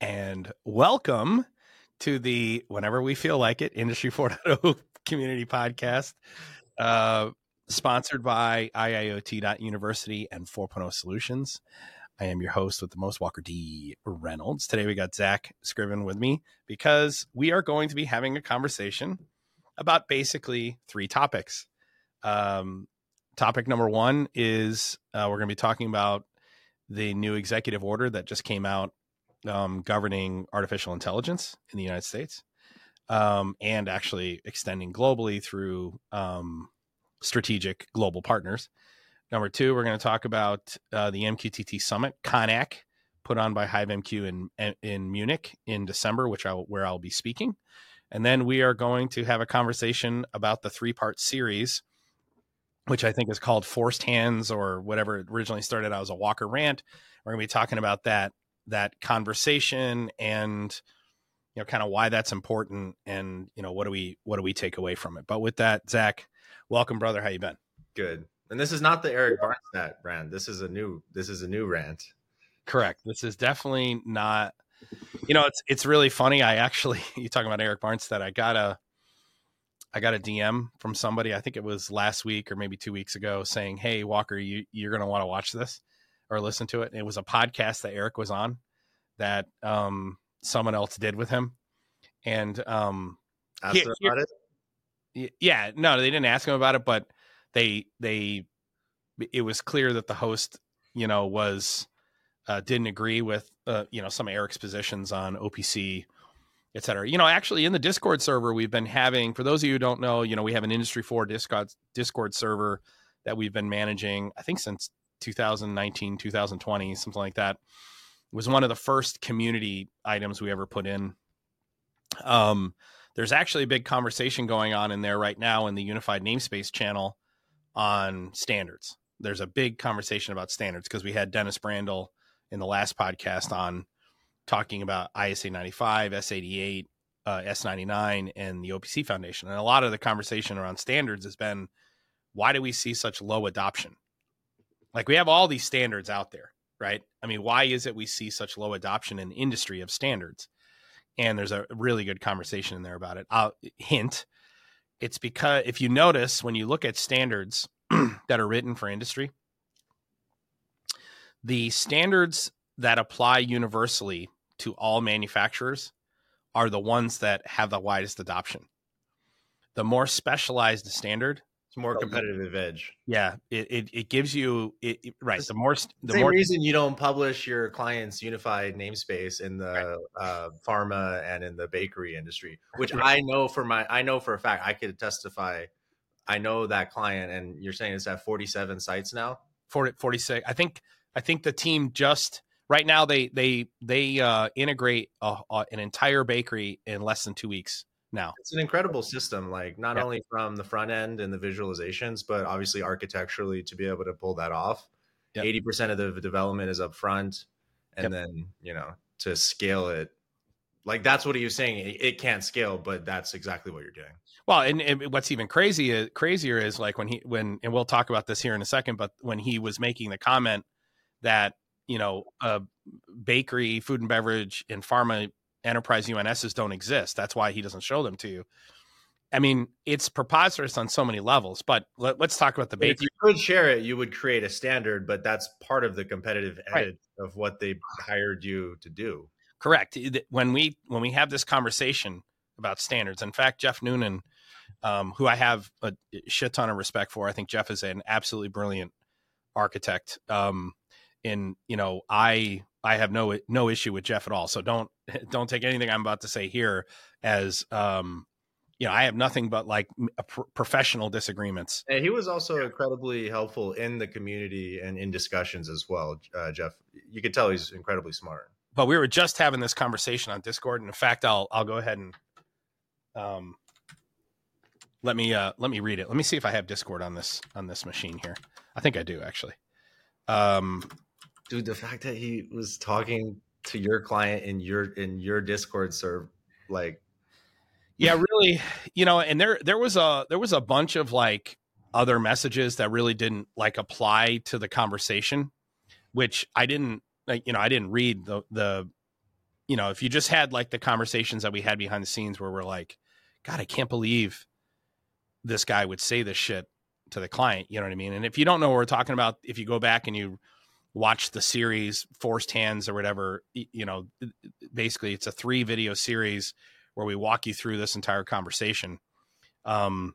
and welcome to the whenever we feel like it Industry 4.0 community podcast, uh, sponsored by IIoT.University and 4.0 Solutions. I am your host with the most, Walker D. Reynolds. Today we got Zack Scriven with me because we are going to be having a conversation about basically three topics. Um, topic number one is uh, we're going to be talking about the new executive order that just came out um, governing artificial intelligence in the United States, um, and actually extending globally through um, strategic global partners. Number two, we're going to talk about uh, the MQTT Summit, CONNACK, put on by HiveMQ in in Munich in December, which I where I'll be speaking, and then we are going to have a conversation about the three part series, which I think is called Forced Hands or whatever it originally started out as a Walker rant. We're going to be talking about that that conversation and you know kind of why that's important and you know what do we what do we take away from it. But with that zach welcome brother. How you been? Good. And this is not the Erich Barnstedt brand this is a new this is a new rant. Correct. This is definitely not you know it's it's really funny. I actually you talking about Erich Barnstedt i got a I got a DM from somebody, I think it was last week or maybe two weeks ago, saying, Hey, Walker, you, you're going to want to watch this or listen to it. It was a podcast that Erich was on that um, someone else did with him. And um, he, about it. Yeah, no, they didn't ask him about it, but they they it was clear that the host, you know, was uh, didn't agree with uh, you know some of Erich's positions on OPC, et cetera. You know, actually in the Discord server, we've been having for those of you who don't know, you know, we have an Industry Four Discord Discord server that we've been managing, I think since 2019, 2020, something like that. It was one of the first community items we ever put in. Um, there's actually a big conversation going on in there right now in the unified namespace channel on standards. There's a big conversation about standards because we had Dennis Brandl in the last podcast on talking about ISA 95, S88, uh, S99, and the OPC Foundation. And a lot of the conversation around standards has been why do we see such low adoption? Like we have all these standards out there, right? I mean, why is it we see such low adoption in industry of standards? And there's a really good conversation in there about it. I'll hint it's because if you notice when you look at standards that are written for industry, the standards that apply universally to all manufacturers are the ones that have the widest adoption. The more specialized the standard, it's more competitive edge. Yeah, it, it, it gives you it, it, right. The more the same more, reason you don't publish your client's unified namespace in the right. uh, pharma and in the bakery industry, which right. I know for my I know for a fact I could testify. I know that client, and you're saying it's at 47 sites now. 40, 46. I think I think the team just right now they they they uh, integrate a, a, an entire bakery in less than two weeks now. It's an incredible system, like not yeah. only from the front end and the visualizations, but obviously architecturally to be able to pull that off. 80% of the development is up front, and yep. then you know to scale it. Like that's what he was saying. It, it can't scale, but that's exactly what you're doing. Well, and, and what's even crazy is, crazier is like when he when and we'll talk about this here in a second, but when he was making the comment that you know a bakery, food and beverage, and pharma enterprise UNSs don't exist. That's why he doesn't show them to you. I mean, it's preposterous on so many levels. But let, us talk about the base. If you could share it, you would create a standard, but that's part of the competitive edge right. of what they hired you to do. Correct. When we when we have this conversation about standards, in fact, Jeff Noonan, um, who I have a shit ton of respect for, I think Jeff is an absolutely brilliant architect. Um, and you know, I I have no no issue with Jeff at all. So don't don't take anything I'm about to say here as um you know I have nothing but like pr- professional disagreements. And he was also incredibly helpful in the community and in discussions as well. Uh, Jeff, you could tell he's incredibly smart. But we were just having this conversation on Discord, and in fact, I'll I'll go ahead and um let me uh let me read it. Let me see if I have Discord on this on this machine here. I think I do actually. Um dude the fact that he was talking to your client in your in your discord serve like yeah really you know and there there was a there was a bunch of like other messages that really didn't like apply to the conversation which i didn't like you know i didn't read the the you know, if you just had like the conversations that we had behind the scenes where we're like, God, I can't believe this guy would say this shit to the client. You know what I mean? And if you don't know what we're talking about, if you go back and you watch the series Forced Hands or whatever, you know, basically it's a three video series where we walk you through this entire conversation. Um,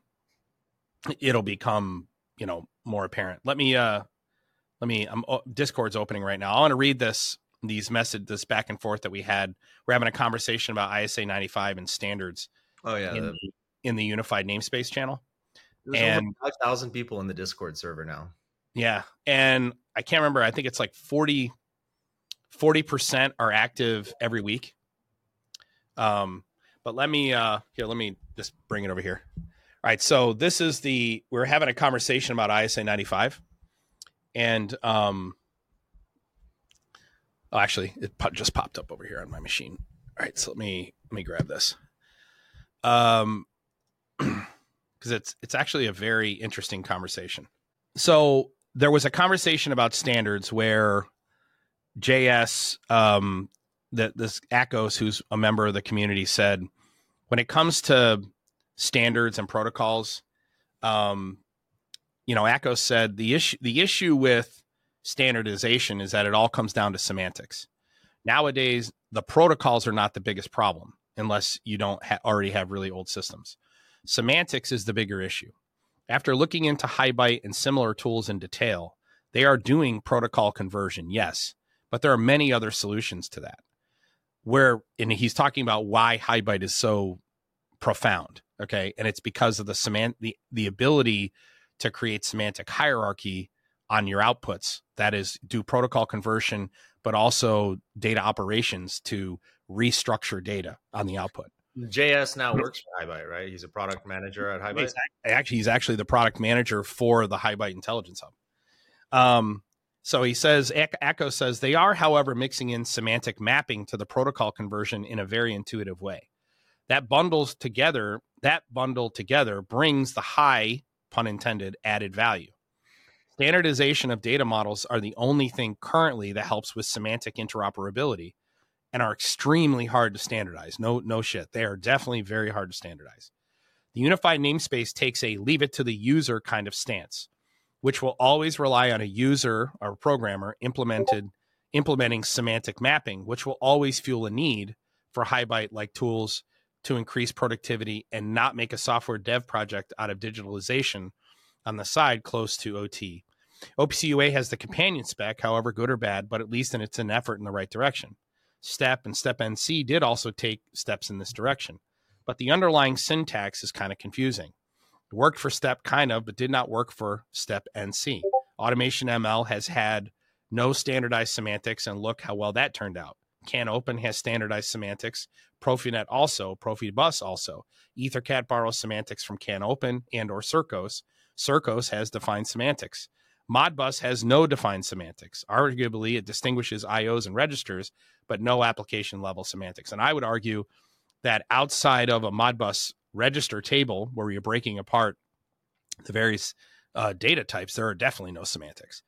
it'll become, you know, more apparent. Let me, uh, let me, I'm oh, Discord's opening right now. I want to read this, these message, this back and forth that we had. We're having a conversation about ISA 95 and standards. Oh yeah. In, the, in the unified namespace channel. There's and 5,000 people in the Discord server now. Yeah. And I can't remember. I think it's like 40, 40% are active every week. Um, but let me, uh, here, let me just bring it over here. All right. So this is the, we're having a conversation about ISA 95 and, um, oh, actually it just popped up over here on my machine. All right. So let me, let me grab this. Um, because it's it's actually a very interesting conversation. So there was a conversation about standards where JS, um, that this Akos, who's a member of the community, said when it comes to standards and protocols, um, you know, Akos said the issue the issue with standardization is that it all comes down to semantics. Nowadays, the protocols are not the biggest problem unless you don't ha- already have really old systems. Semantics is the bigger issue. After looking into HighByte and similar tools in detail, they are doing protocol conversion, yes, but there are many other solutions to that. Where, and he's talking about why HighByte is so profound, okay, and it's because of the semant the the ability to create semantic hierarchy on your outputs. That is, do protocol conversion, but also data operations to restructure data on the output. JS now works for HighByte, right? He's a product manager at HighByte. Actually, he's actually the product manager for the HighByte Intelligence Hub. Um, so he says, Echo says they are, however, mixing in semantic mapping to the protocol conversion in a very intuitive way. That bundles together, that bundle together brings the high, pun intended, added value. Standardization of data models are the only thing currently that helps with semantic interoperability and are extremely hard to standardize. No, no shit. They are definitely very hard to standardize. The unified namespace takes a leave it to the user kind of stance, which will always rely on a user or programmer implemented implementing semantic mapping, which will always fuel a need for HighByte like tools to increase productivity and not make a software dev project out of digitalization on the side close to OT. OPC UA has the companion spec, however good or bad, but at least in it's an effort in the right direction. STEP and STEP NC did also take steps in this direction, but the underlying syntax is kind of confusing. It worked for STEP kind of, but did not work for STEP NC. Automation ML has had no standardized semantics, and look how well that turned out. CANopen has standardized semantics. Profinet also, Profibus also. EtherCAT borrows semantics from CANopen and or SERCOS. SERCOS has defined semantics. Modbus has no defined semantics. Arguably, it distinguishes IOs and registers, but no application level semantics. And I would argue that outside of a Modbus register table where you're breaking apart the various uh, data types, there are definitely no semantics.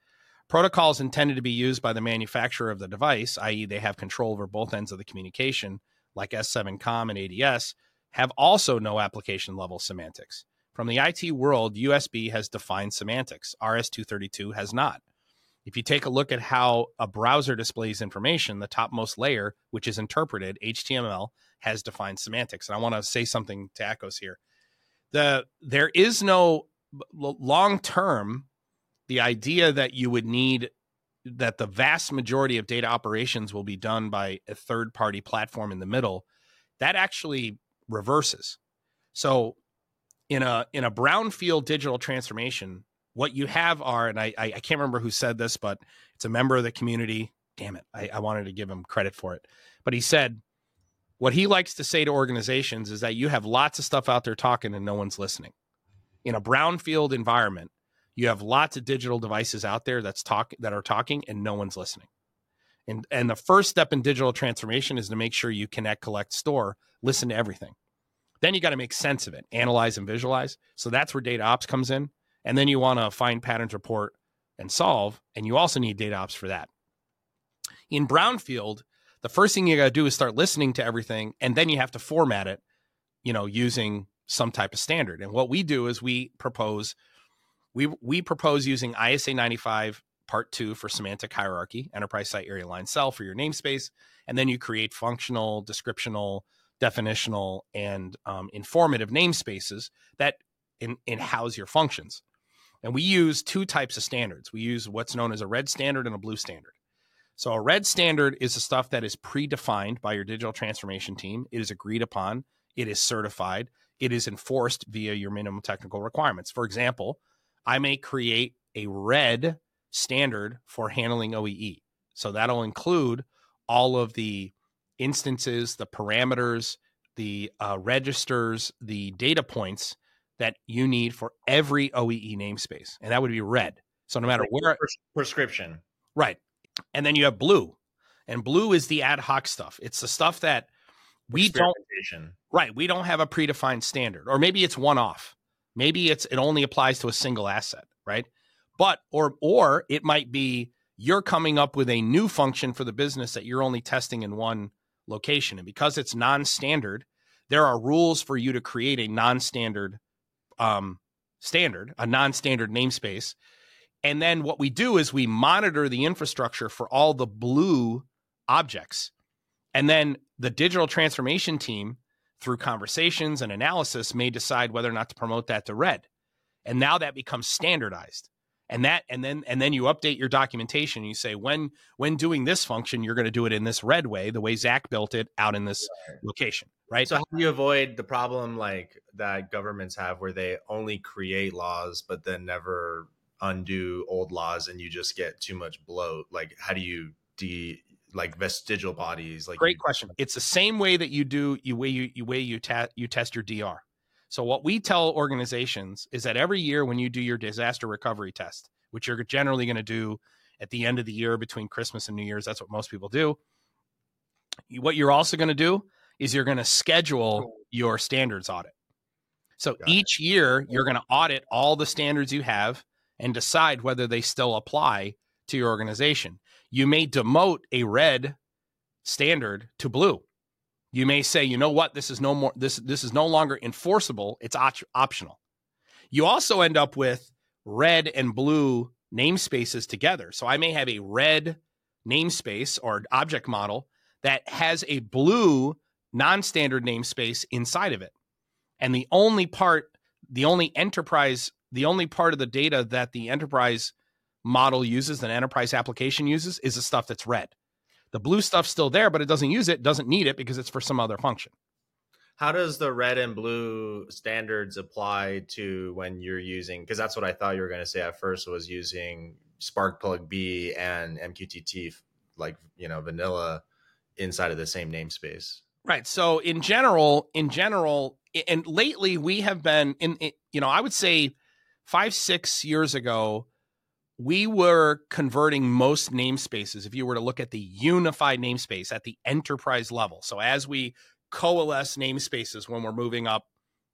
Protocols intended to be used by the manufacturer of the device, i.e., they have control over both ends of the communication, like S7COM and ADS, have also no application level semantics. From the IT world, USB has defined semantics, RS232 has not. If you take a look at how a browser displays information, the topmost layer, which is interpreted HTML, has defined semantics. And I want to say something to Akos here. The there is no long term the idea that you would need that the vast majority of data operations will be done by a third party platform in the middle that actually reverses so in a in a brownfield digital transformation what you have are, and I, I can't remember who said this, but it's a member of the community. Damn it. I, I wanted to give him credit for it. But he said, what he likes to say to organizations is that you have lots of stuff out there talking and no one's listening. In a brownfield environment, you have lots of digital devices out there that's talk that are talking and no one's listening. And and the first step in digital transformation is to make sure you connect, collect, store, listen to everything. Then you got to make sense of it, analyze and visualize. So that's where data ops comes in. And then you want to find patterns, report, and solve. And you also need data ops for that. In Brownfield, the first thing you got to do is start listening to everything, and then you have to format it, you know, using some type of standard. And what we do is we propose we we propose using ISA 95 part 2 for semantic hierarchy, enterprise site area line cell for your namespace, and then you create functional, descriptional, definitional, and um, informative namespaces that in, in house your functions. And we use two types of standards. We use what's known as a red standard and a blue standard. So a red standard is the stuff that is predefined by your digital transformation team. It is agreed upon. It is certified. It is enforced via your minimum technical requirements. For example, I may create a red standard for handling OEE. So that'll include all of the instances, the parameters, the uh, registers, the data points that you need for every OEE namespace. And that would be red. So no matter like where prescription. Right. And then you have blue. And blue is the ad hoc stuff. It's the stuff that we don't Right. We don't have a predefined standard. Or maybe it's one off. Maybe it's it only applies to a single asset, right? But or or it might be you're coming up with a new function for the business that you're only testing in one location. And because it's non-standard, there are rules for you to create a non-standard um, standard, a non-standard namespace. And then what we do is we monitor the infrastructure for all the blue objects. And then the digital transformation team, through conversations and analysis, may decide whether or not to promote that to red. And now that becomes standardized. And that and then and then you update your documentation. You say when when doing this function, you're going to do it in this red way, the way Zack built it out in this location right? So how do you avoid the problem like that governments have where they only create laws but then never undo old laws and you just get too much bloat? Like how do you de like vestigial bodies? Like great you- question. It's the same way that you do you way you, you way you ta- you test your DR. So what we tell organizations is that every year when you do your disaster recovery test, which you're generally going to do at the end of the year between Christmas and New Year's, that's what most people do. What you're also going to do is you're going to schedule your standards audit. So Got each it. year you're going to audit all the standards you have and decide whether they still apply to your organization. You may demote a red standard to blue. You may say, you know what, this is no more this this is no longer enforceable. It's op- optional. You also end up with red and blue namespaces together. So I may have a red namespace or object model that has a blue non-standard namespace inside of it. And the only part, the only enterprise, the only part of the data that the enterprise model uses, that enterprise application uses, is the stuff that's red. The blue stuff's still there, but it doesn't use it, doesn't need it because it's for some other function. How does the red and blue standards apply to when you're using? Because that's what I thought you were going to say at first was using Sparkplug B and MQTT, like you know vanilla, inside of the same namespace. Right. So in general, in general, and lately we have been in, in, you know, I would say five, six years ago, we were converting most namespaces. If you were to look at the unified namespace at the enterprise level. So as we coalesce namespaces when we're moving up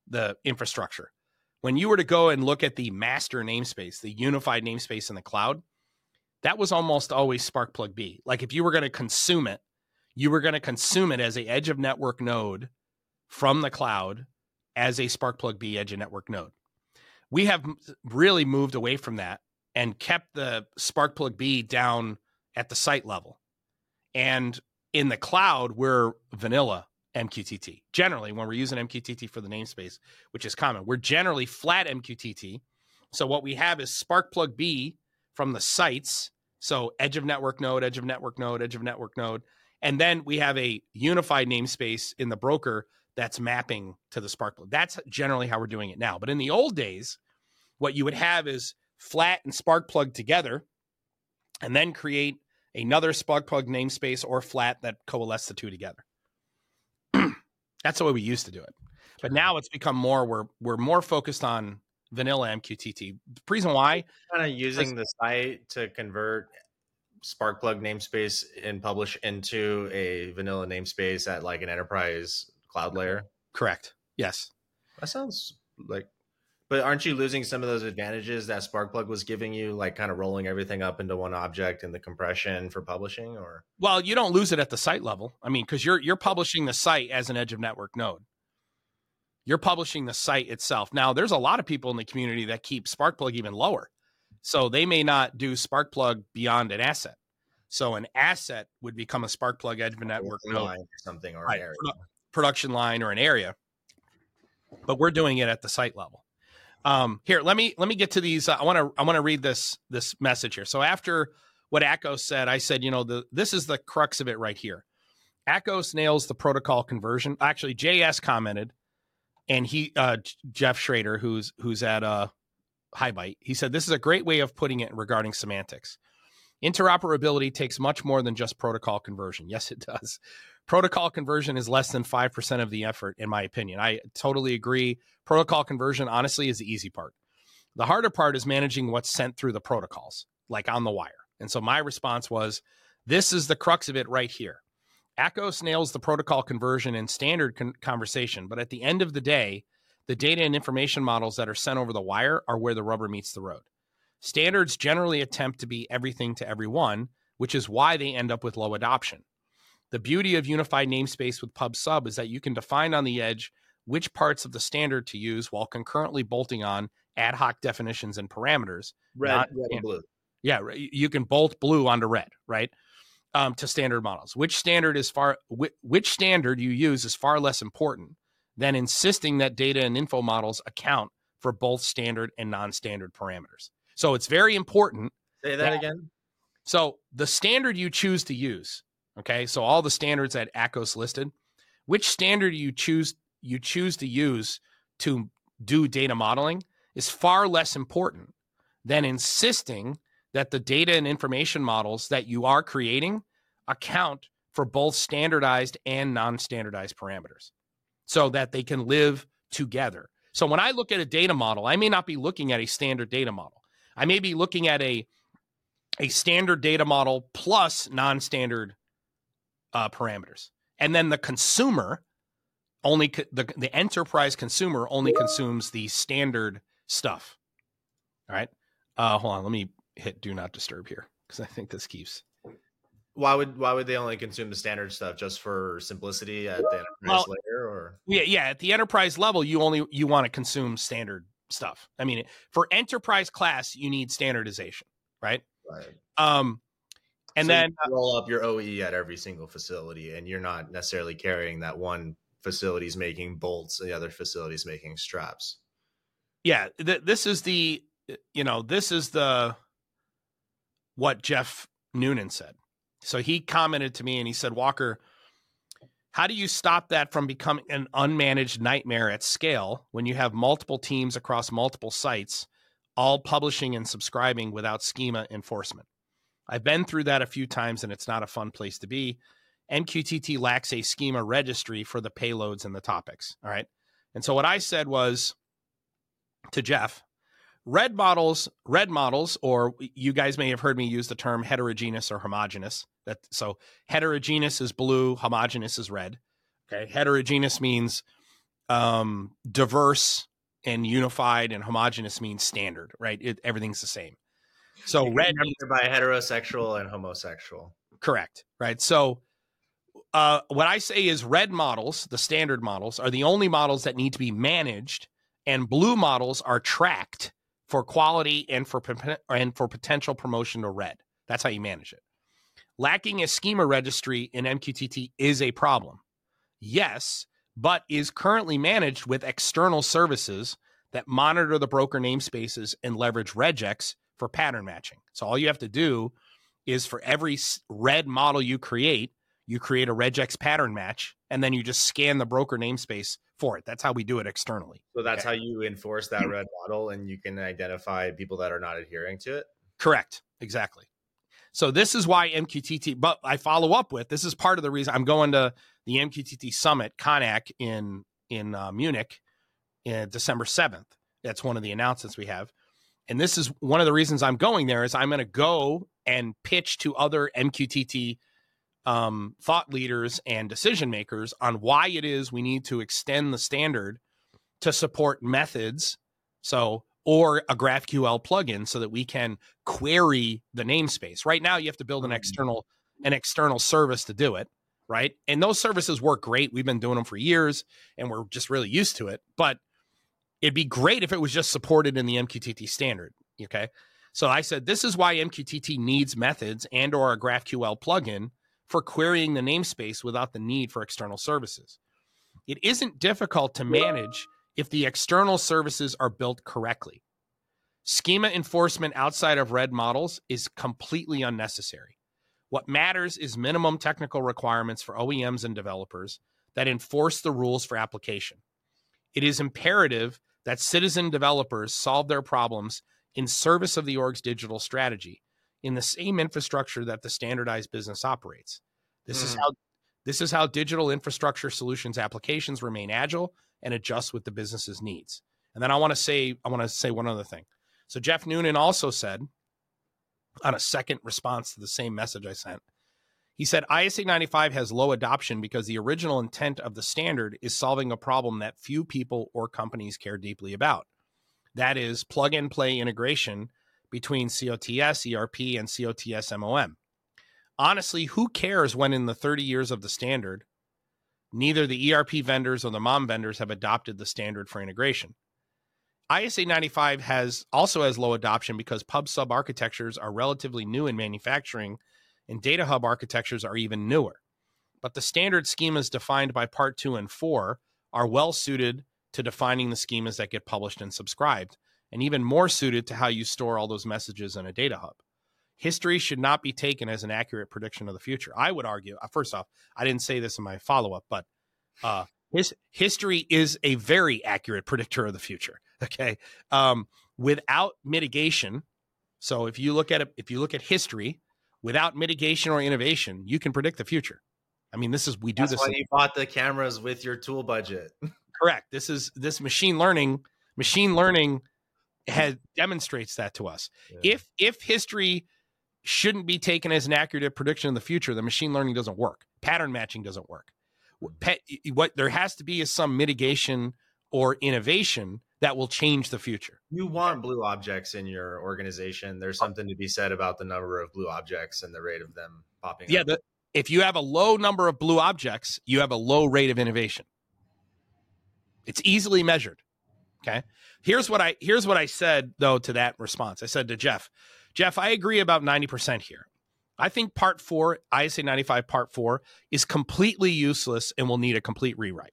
the infrastructure, when you were to go and look at the master namespace, the unified namespace in the cloud, that was almost always Sparkplug B. Like if you were going to consume it, you were going to consume it as a edge of network node from the cloud as a Sparkplug B edge of network node. We have really moved away from that and kept the Sparkplug B down at the site level. And in the cloud, we're vanilla MQTT. Generally, when we're using MQTT for the namespace, which is common, we're generally flat MQTT. So what we have is Sparkplug B from the sites. So edge of network node, edge of network node, edge of network node. And then we have a unified namespace in the broker that's mapping to the Sparkplug. That's generally how we're doing it now. But in the old days, what you would have is flat and Sparkplug together, and then create another Sparkplug namespace or flat that coalesce the two together. that's the way we used to do it. But now it's become more we're we're more focused on vanilla MQTT. The reason why kind of using the site to convert Sparkplug namespace and publish into a vanilla namespace at like an enterprise cloud layer? Correct. Yes. That sounds like But aren't you losing some of those advantages that Sparkplug was giving you, like kind of rolling everything up into one object and the compression for publishing? Or well, you don't lose it at the site level. I mean, because you're you're oh. publishing the site as an edge of network node. You're publishing the site itself. Now, there's a lot of people in the community that keep Sparkplug even lower, so they may not do Sparkplug beyond an asset. So an asset would become a Sparkplug edge of network node, or something, or right, area. production line or an area. But we're doing it at the site level. Um, here, let me let me get to these. Uh, I want to I want to read this this message here. So after what Akos said, I said, you know, the this is the crux of it right here. Akos nails the protocol conversion. Actually, JS commented, and he uh, Jeff Schrader, who's who's at uh, HighByte, he said this is a great way of putting it regarding semantics. Interoperability takes much more than just protocol conversion. Yes, it does. Protocol conversion is less than 5% of the effort, in my opinion. I totally agree. Protocol conversion, honestly, is the easy part. The harder part is managing what's sent through the protocols, like on the wire. And so my response was this is the crux of it right here. Akos nails the protocol conversion and standard con- conversation, but at the end of the day, the data and information models that are sent over the wire are where the rubber meets the road. Standards generally attempt to be everything to everyone, which is why they end up with low adoption. The beauty of unified namespace with pub sub is that you can define on the edge which parts of the standard to use while concurrently bolting on ad hoc definitions and parameters. Red, red and blue. Yeah, you can bolt blue onto red, right? Um, to standard models. Which standard is far which standard you use is far less important than insisting that data and info models account for both standard and non-standard parameters. So it's very important. Say that, that again. So the standard you choose to use Okay, so all the standards that Akos listed, which standard you choose you choose to use to do data modeling is far less important than insisting that the data and information models that you are creating account for both standardized and non-standardized parameters so that they can live together. So when I look at a data model, I may not be looking at a standard data model. I may be looking at a a standard data model plus non-standard uh, parameters. And then the consumer only co- the the enterprise consumer only consumes the standard stuff. All right. Uh, hold on. Let me hit do not disturb here because I think this keeps. Why would why would they only consume the standard stuff just for simplicity at the enterprise well, layer or yeah yeah at the enterprise level you only you want to consume standard stuff. I mean for enterprise class you need standardization right. Right. Um, and so then roll up your OE at every single facility, and you're not necessarily carrying that one facility's making bolts and the other facility's making straps. Yeah, th- this is the you know this is the what Jeff Noonan said. So he commented to me and he said, Walker, how do you stop that from becoming an unmanaged nightmare at scale when you have multiple teams across multiple sites, all publishing and subscribing without schema enforcement? I've been through that a few times and it's not a fun place to be. MQTT lacks a schema registry for the payloads and the topics. All right. And so what I said was to Jeff, red models, red models, or you guys may have heard me use the term heterogeneous or homogeneous. That so heterogeneous is blue, homogeneous is red. Okay. Heterogeneous means um, diverse and unified, and homogeneous means standard, right? It, everything's the same. So red by heterosexual and homosexual. Correct. Right. So uh, what I say is red models, the standard models, are the only models that need to be managed, and blue models are tracked for quality and for and for potential promotion to red. That's how you manage it. Lacking a schema registry in MQTT is a problem. Yes, but is currently managed with external services that monitor the broker namespaces and leverage regex for pattern matching. So all you have to do is for every red model you create, you create a regex pattern match, and then you just scan the broker namespace for it. That's how we do it externally. So that's okay. how you enforce that red model, and you can identify people that are not adhering to it. Correct. Exactly. So this is why MQTT. But I follow up with this is part of the reason I'm going to the MQTT Summit CONNACK in in uh, Munich in December seventh. That's one of the announcements we have and this is one of the reasons I'm going there is I'm going to go and pitch to other MQTT um, thought leaders and decision makers on why it is we need to extend the standard to support methods So, or a GraphQL plugin so that we can query the namespace. Right now, you have to build an Mm. external an external service to do it, right? And those services work great. We've been doing them for years, and we're just really used to it. But it'd be great if it was just supported in the MQTT standard. Okay, so I said this is why MQTT needs methods and or a GraphQL plugin for querying the namespace without the need for external services. It isn't difficult to manage if the external services are built correctly. Schema enforcement outside of red models is completely unnecessary. What matters is minimum technical requirements for OEMs and developers that enforce the rules for application. It is imperative that citizen developers solve their problems in service of the org's digital strategy in the same infrastructure that the standardized business operates. This is Hmm. how this is how digital infrastructure solutions applications remain agile and adjust with the business's needs. And then I want to say I want to say one other thing. So Jeff Noonan also said on a second response to the same message I sent. He said ISA 95 has low adoption because the original intent of the standard is solving a problem that few people or companies care deeply about. That is plug and play integration between COTS, ERP, and COTS MOM. Honestly, who cares when in the 30 years of the standard, neither the ERP vendors or the MOM vendors have adopted the standard for integration? ISA 95 has also has low adoption because pub sub architectures are relatively new in manufacturing and data hub architectures are even newer. But the standard schemas defined by part 2 and 4 are well suited to defining the schemas that get published and subscribed and even more suited to how you store all those messages in a data hub. History should not be taken as an accurate prediction of the future. I would argue, uh, first off, I didn't say this in my follow up, but uh, his history is a very accurate predictor of the future. Okay, um, without mitigation. So if you look at it, if you look at history, without mitigation or innovation, you can predict the future. I mean, this is we do That's this. why in- you bought the cameras with your tool budget. correct. This is this machine learning. Machine learning has demonstrates that to us. If if history shouldn't be taken as an accurate prediction of the future, the machine learning doesn't work. Pattern matching doesn't work. What- mm-hmm. What there has to be is some mitigation or innovation that will change the future. you want blue objects in your organization, there's uh, something to be said about the number of blue objects and the rate of them popping Yeah, up. the, if you have a low number of blue objects, you have a low rate of innovation. It's easily measured. Okay. Here's what I here's what I said though to that response. I said to Jeff, Jeff, I agree about 90% here. I think part 4, ISA 95 part 4 is completely useless and will need a complete rewrite.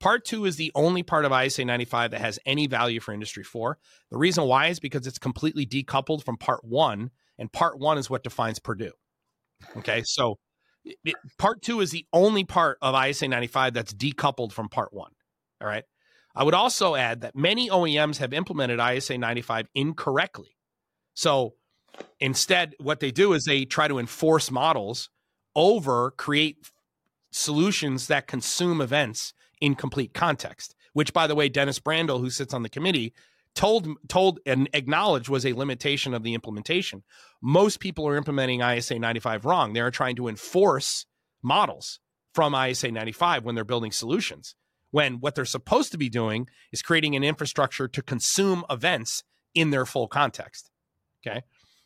Part 2 is the only part of ISA 95 that has any value for industry 4. The reason why is because it's completely decoupled from part 1 and part 1 is what defines Purdue. Okay? So it- part two is the only part of ISA 95 that's decoupled from part one. All right. I would also add that many OEMs have implemented ISA 95 incorrectly. So instead, what they do is they try to enforce models over create solutions that consume events in complete context, which, by the way, Dennis Brandl, who sits on the committee, told told and acknowledged was a limitation of the implementation most people are implementing ISA 95 wrong. They're trying to enforce models from ISA 95 when they're building solutions. When what they're supposed to be doing is creating an infrastructure to consume events in their full context. Okay.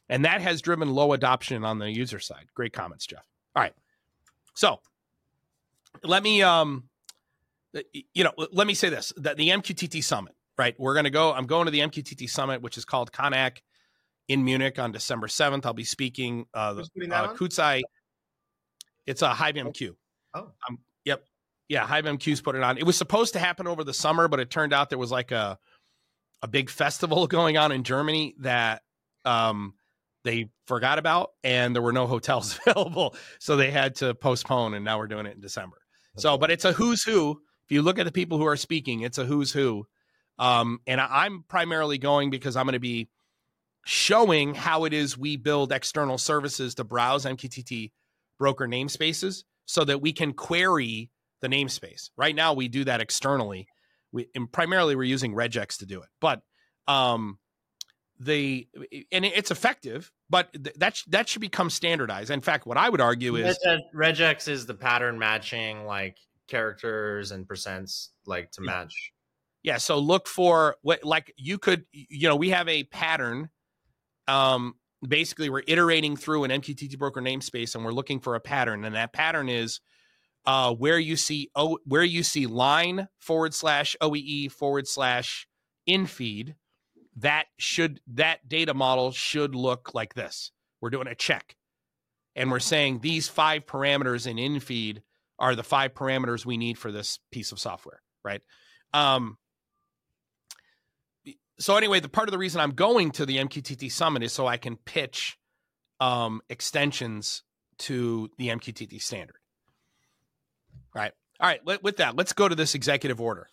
And that has driven low adoption on the user side. Great comments, Jeff. All right. So let me um you know, let me say this that the MQTT summit, right? We're gonna go, I'm going to the MQTT summit, which is called CONNACK in Munich on December 7th. I'll be speaking uh, that uh on? Kutzai. It's a HiveMQ. Oh. Um, yep. Yeah, HiveMQ's put it on. It was supposed to happen over the summer, but it turned out there was like a a big festival going on in Germany that um they forgot about and there were no hotels available. So they had to postpone and now we're doing it in December. So, but it's a who's who. If you look at the people who are speaking, it's a who's who. Um, and I, I'm primarily going because I'm going to be showing how it is we build external services to browse MQTT broker namespaces so that we can query the namespace. Right now, we do that externally. We and primarily we're using regex to do it, but um, the and it's effective. But th- that sh- that should become standardized. In fact, what I would argue is regex is the pattern matching like characters and percents like to Yeah. match Yeah. So look for what, like you could, you know, we have a pattern. Um, basically, we're iterating through an MQTT broker namespace, and we're looking for a pattern, and that pattern is uh, where you see oh, where you see line forward slash OEE forward slash in feed. That should that data model should look like this. We're doing a check, and we're saying these five parameters in in feed are the five parameters we need for this piece of software, right? Um, so anyway, the part of the reason I'm going to the MQTT summit is so I can pitch um, extensions to the MQTT standard. All right. Let, with that, let's go to this executive order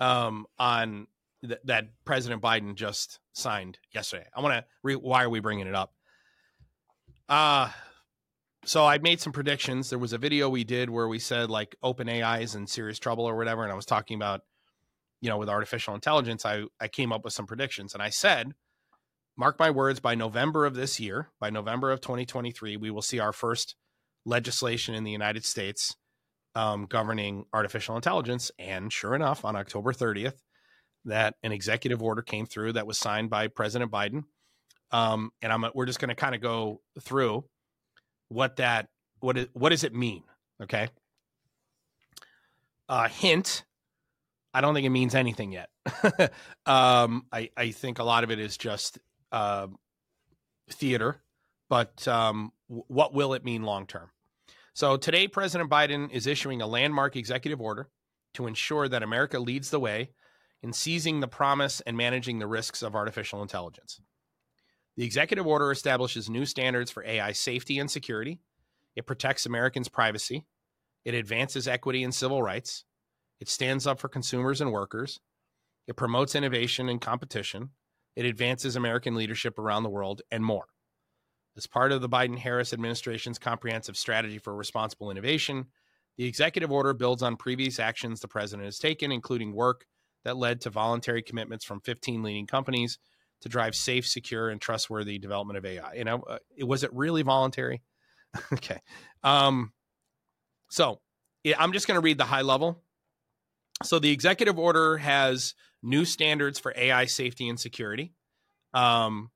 um, on th- that President Biden just signed yesterday. I want to. Re- why are we bringing it up? Uh so I made some predictions. There was a video we did where we said like OpenAI is in serious trouble or whatever, and I was talking about you know, with artificial intelligence, I, I came up with some predictions and I said, mark my words, by November of this year, by November of 2023, we will see our first legislation in the United States um, governing artificial intelligence. And sure enough, on October 30th, that an executive order came through that was signed by President Biden. Um, and I'm we're just going to kind of go through what that what is, what does it mean? Okay. Uh, hint I don't think it means anything yet. um, I, I think a lot of it is just uh, theater, but um, w- what will it mean long term? So today, President Biden is issuing a landmark executive order to ensure that America leads the way in seizing the promise and managing the risks of artificial intelligence. The executive order establishes new standards for AI safety and security. It protects Americans' privacy. It advances equity and civil rights. It stands up for consumers and workers. It promotes innovation and competition. It advances American leadership around the world and more. As part of the Biden Harris administration's comprehensive strategy for responsible innovation, the executive order builds on previous actions the president has taken, including work that led to voluntary commitments from 15 leading companies to drive safe, secure, and trustworthy development of AI. You know, uh, was it really voluntary? okay. Um, so yeah, I'm just going to read the high level so the executive order has new standards for AI safety and security. Um,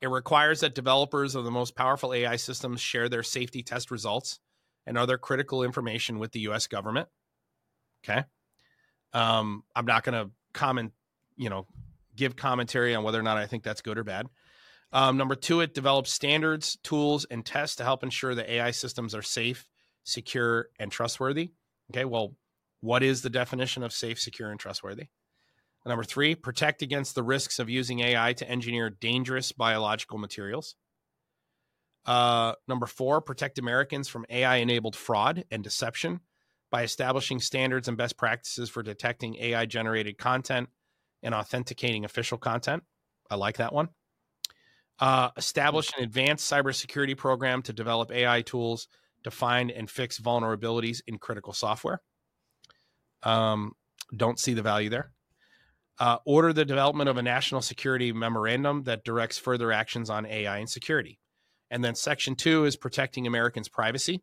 it requires that developers of the most powerful AI systems share their safety test results and other critical information with the U.S. government. Okay. Um, I'm not going to comment, you know, give commentary on whether or not I think that's good or bad. Um, number two, it develops standards, tools, and tests to help ensure that AI systems are safe, secure, and trustworthy. Okay. Well, what is the definition of safe, secure, and trustworthy? Number three, protect against the risks of using AI to engineer dangerous biological materials. Uh, number four, protect Americans from AI enabled fraud and deception by establishing standards and best practices for detecting AI generated content and authenticating official content. I like that one. Uh, establish an advanced cybersecurity program to develop AI tools to find and fix vulnerabilities in critical software. Um, don't see the value there. Uh, order the development of a national security memorandum that directs further actions on AI and security. And then section two is protecting Americans' privacy.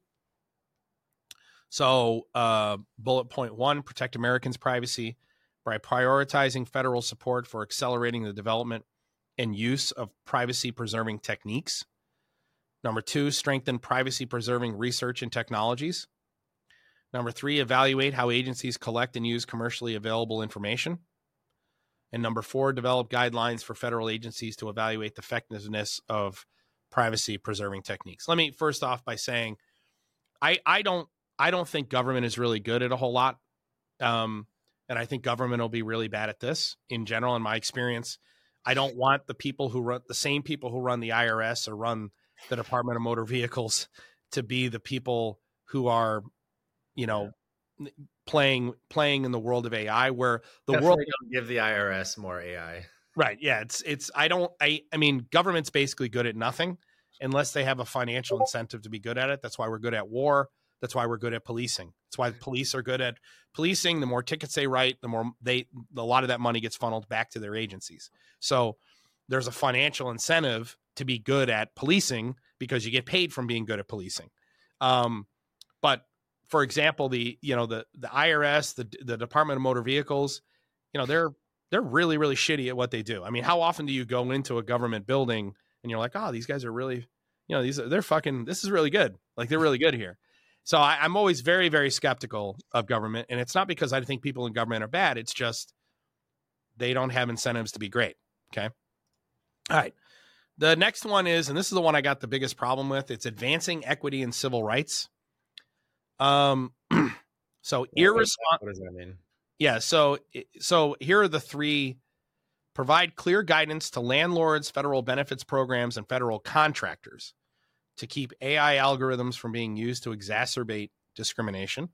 So, uh, bullet point one protect Americans' privacy by prioritizing federal support for accelerating the development and use of privacy preserving techniques. Number two, strengthen privacy preserving research and technologies. Number three, evaluate how agencies collect and use commercially available information. And number four, develop guidelines for federal agencies to evaluate the effectiveness of privacy preserving techniques. Let me first off by saying I, I don't I don't think government is really good at a whole lot. Um, and I think government will be really bad at this in general, in my experience. I don't want the people who run the same people who run the IRS or run the Department of Motor Vehicles to be the people who are you know. Playing playing in the world of AI where the Definitely world don't give the IRS more AI. Right. Yeah. It's it's I don't I I mean government's basically good at nothing unless they have a financial incentive to be good at it. That's why we're good at war. That's why we're good at policing. That's why police are good at policing. The more tickets they write, the more they a lot of that money gets funneled back to their agencies. So there's a financial incentive to be good at policing because you get paid from being good at policing. Um, but for example, the you know the the IRS, the the Department of Motor Vehicles, you know they're they're really really shitty at what they do. I mean, how often do you go into a government building and you're like, oh, these guys are really, you know, these they're fucking. This is really good. Like they're really good here. So I, I'm always very very skeptical of government, and it's not because I think people in government are bad. It's just they don't have incentives to be great. Okay. All right. The next one is, and this is the one I got the biggest problem with. It's advancing equity and civil rights. Um, so irresponsible. What does that mean? Yeah. So, so here are the three: provide clear guidance to landlords, federal benefits programs, and federal contractors to keep AI algorithms from being used to exacerbate discrimination.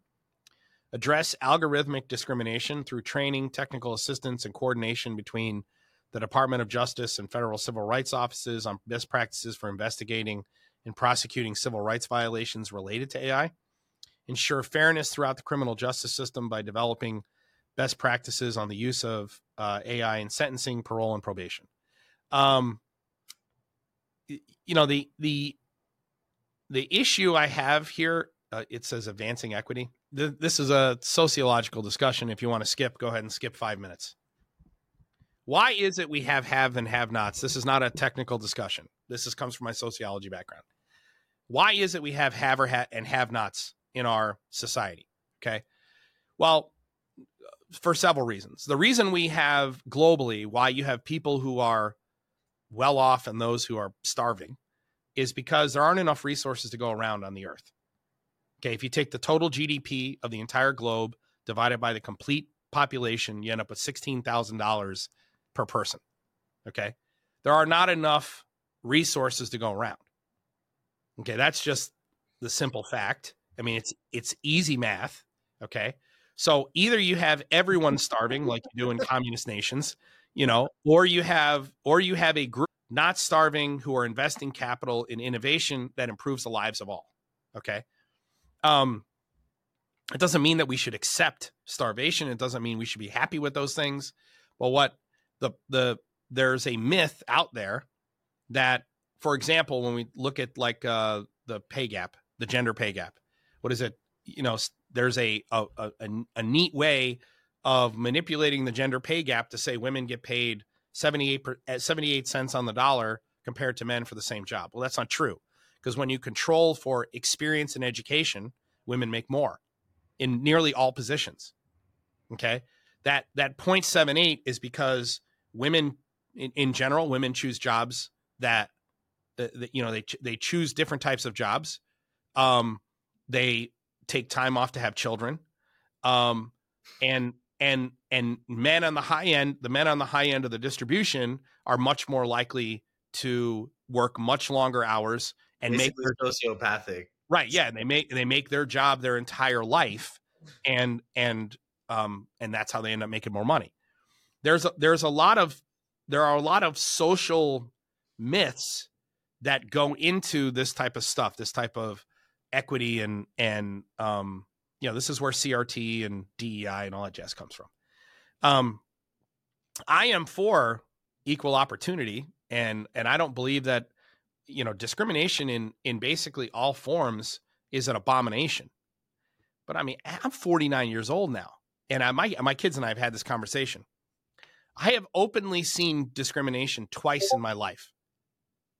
Address algorithmic discrimination through training, technical assistance, and coordination between the Department of Justice and federal civil rights offices on best practices for investigating and prosecuting civil rights violations related to AI. Ensure fairness throughout the criminal justice system by developing best practices on the use of uh, AI in sentencing, parole, and probation. Um, you know the the the issue I have here. Uh, it says advancing equity. Th- this is a sociological discussion. If you want to skip, go ahead and skip five minutes. Why is it we have have and have nots? This is not a technical discussion. This is, comes from my sociology background. Why is it we have have or ha- and have nots in our society? Okay. Well, for several reasons. The reason we have globally why you have people who are well off and those who are starving is because there aren't enough resources to go around on the earth. Okay, if you take the total GDP of the entire globe divided by the complete population, you end up with $16,000 per person. Okay. There are not enough resources to go around. Okay. That's just the simple fact. I mean, it's it's easy math. Okay. So either you have everyone starving like you do in communist nations, you know, or you have or you have a group not starving who are investing capital in innovation that improves the lives of all. Okay. Um it doesn't mean that we should accept starvation. It doesn't mean we should be happy with those things. But what the the there's a myth out there that for example when we look at like uh the pay gap the gender pay gap what is it? You know there's a a, a, a neat way of manipulating the gender pay gap to say women get paid 78 78 cents on the dollar compared to men for the same job. Well that's not true because when you control for experience and education women make more in nearly all positions okay? That that 0.78 is because women in, in general, women choose jobs that, that, that, you know they they choose different types of jobs. Um, they take time off to have children, um, and and and men on the high end, the men on the high end of the distribution are much more likely to work much longer hours and Basically make their sociopathic. Right. Yeah. And they make they make their job their entire life, and and um and that's how they end up making more money there's a, there's a lot of there are a lot of social myths that go into this type of stuff, this type of equity and and um, you know this is where CRT and DEI and all that jazz comes from. Um, I am for equal opportunity, and and I don't believe that you know discrimination in in basically all forms is an abomination. But I mean, I'm 49 years old now, and I, my my kids and I have had this conversation. I have openly seen discrimination twice in my life,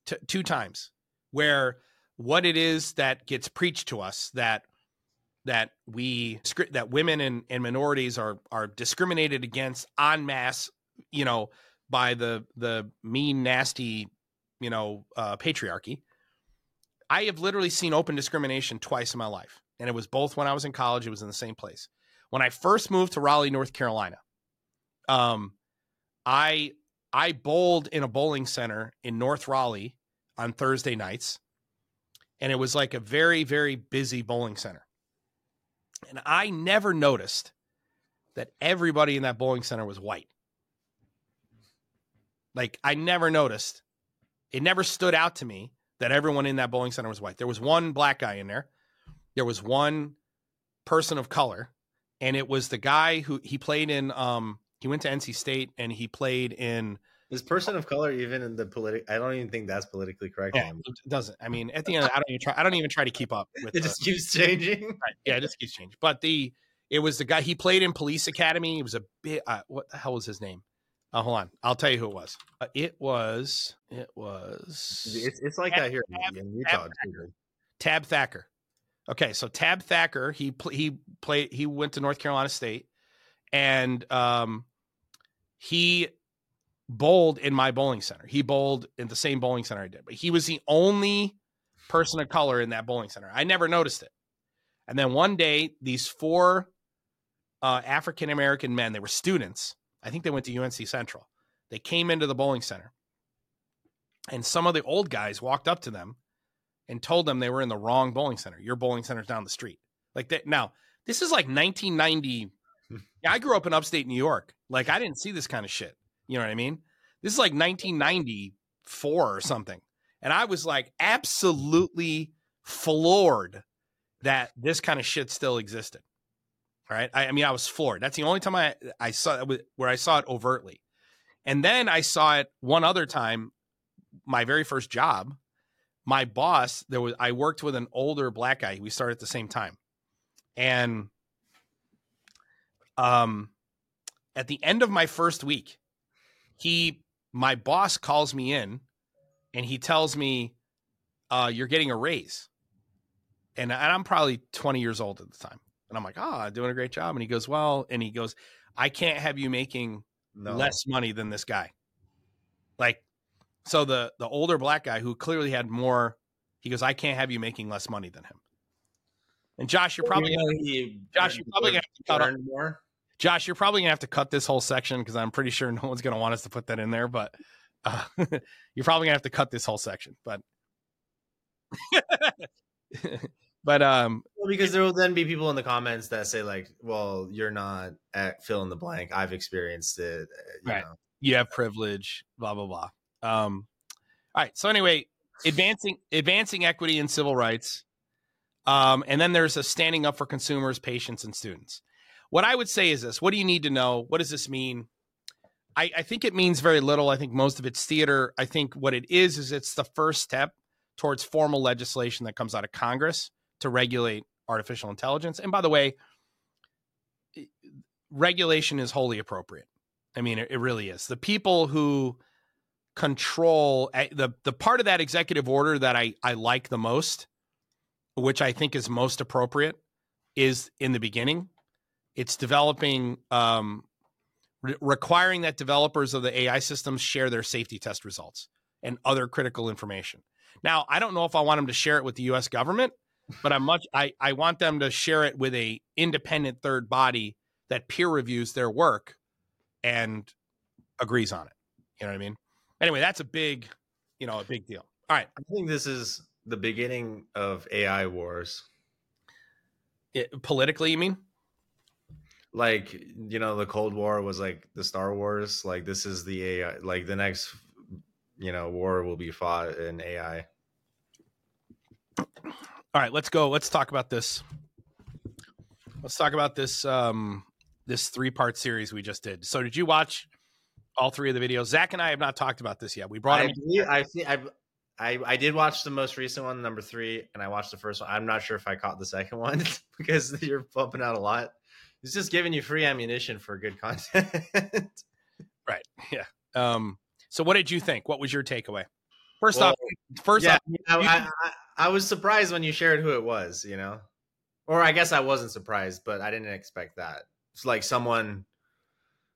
T- two times, where what it is that gets preached to us that that we that women and, and minorities are are discriminated against en masse, you know, by the the mean, nasty, you know, uh, patriarchy. I have literally seen open discrimination twice in my life, and it was both when I was in college. It was in the same place. When I first moved to Raleigh, North Carolina, um, I I bowled in a bowling center in North Raleigh on Thursday nights, and it was like a very very busy bowling center. And I never noticed that everybody in that bowling center was white. Like I never noticed. It never stood out to me that everyone in that bowling center was white. There was one black guy in there. There was one person of color, and it was the guy who he played in um he went to NC State and he played in. Is person of color even in the politic? I don't even think that's politically correct. Yeah, it doesn't. I mean, at the end, I don't even try. I don't even try to keep up with. it just keeps changing. Right, yeah, it just keeps changing. But the It was the guy he played in Police Academy. He was a bit. Uh, what the hell was his name? Uh, hold on, I'll tell you who it was. Uh, it was. It was. It's, it's like Tab- that here Tab- in Utah. Tab- too. Tab Thacker. Okay, so Tab Thacker, he pl- he played. He went to North Carolina State, and um, he bowled in my bowling center. He bowled in the same bowling center I did, but he was the only person of color in that bowling center. I never noticed it. And then one day, these four uh, African American men, they were students. I think they went to UNC Central. They came into the bowling center, and some of the old guys walked up to them and told them they were in the wrong bowling center. Your bowling center's down the street. Like that. Now, this is like 1990. Yeah, I grew up in upstate New York. Like I didn't see this kind of shit. You know what I mean? This is like 1994 or something. And I was like absolutely floored that this kind of shit still existed. All right. I, I mean, I was floored. That's the only time I, I saw it where I saw it overtly. And then I saw it one other time, my very first job. My boss, there was I worked with an older black guy. We started at the same time. And um at the end of my first week, he my boss calls me in and he tells me uh you're getting a raise. And, and i'm probably 20 years old at the time. And i'm like ah doing a great job. And he goes well and he goes i can't have you making No. less money than this guy. Like so the the older black guy who clearly had more he goes i can't have you making less money than him. And josh you're probably Even though he Josh, you're probably gonna have to cut earned more. Josh, you're probably gonna have to cut this whole section because I'm pretty sure no one's gonna want us to put that in there. But uh, you're probably gonna have to cut this whole section. But but um, Well, because there will then be people in the comments that say like, "Well, you're not at fill in the blank. I've experienced it." uh, You Right. know. you have privilege, blah blah blah. Um, all right. So anyway, advancing advancing equity and civil rights, um, and then there's a standing up for consumers, patients, and students. What I would say is this: What do you need to know? What does this mean? I, I think it means very little. I think most of it's theater. I think what it is is it's the first step towards formal legislation that comes out of Congress to regulate artificial intelligence. And by the way, regulation is wholly appropriate. I mean, it, it really is. The people who control eh, the the part of that executive order that I I like the most, which I think is most appropriate, is in the beginning. It's developing, um, re- requiring that developers of the AI systems share their safety test results and other critical information. Now, I don't know if I want them to share it with the U.S. government, but I'm much I I want them to share it with a independent third body that peer reviews their work and agrees on it. You know what I mean? Anyway, that's a big, you know, a big deal. All right. I think this is the beginning of AI wars. It- politically, you mean? Like you know, the Cold War was like the Star Wars. Like this is the AI. Like the next, you know, war will be fought in AI. All right, let's go. Let's talk about this. Let's talk about this um this three-part series we just did. So did you watch all three of the videos? Zack and I have not talked about this yet. We brought I him believe, I think I, I I did watch the most recent one, number three, and I watched the first one. I'm not sure if I caught the second one because you're pumping out a lot. It's just giving you free ammunition for good content. right. Yeah. Um so what did you think? What was your takeaway? First Well, off, first yeah, off, I, you- I, I, I was surprised when you shared who it was. You know, or I guess I wasn't surprised, but I didn't expect that. It's like someone.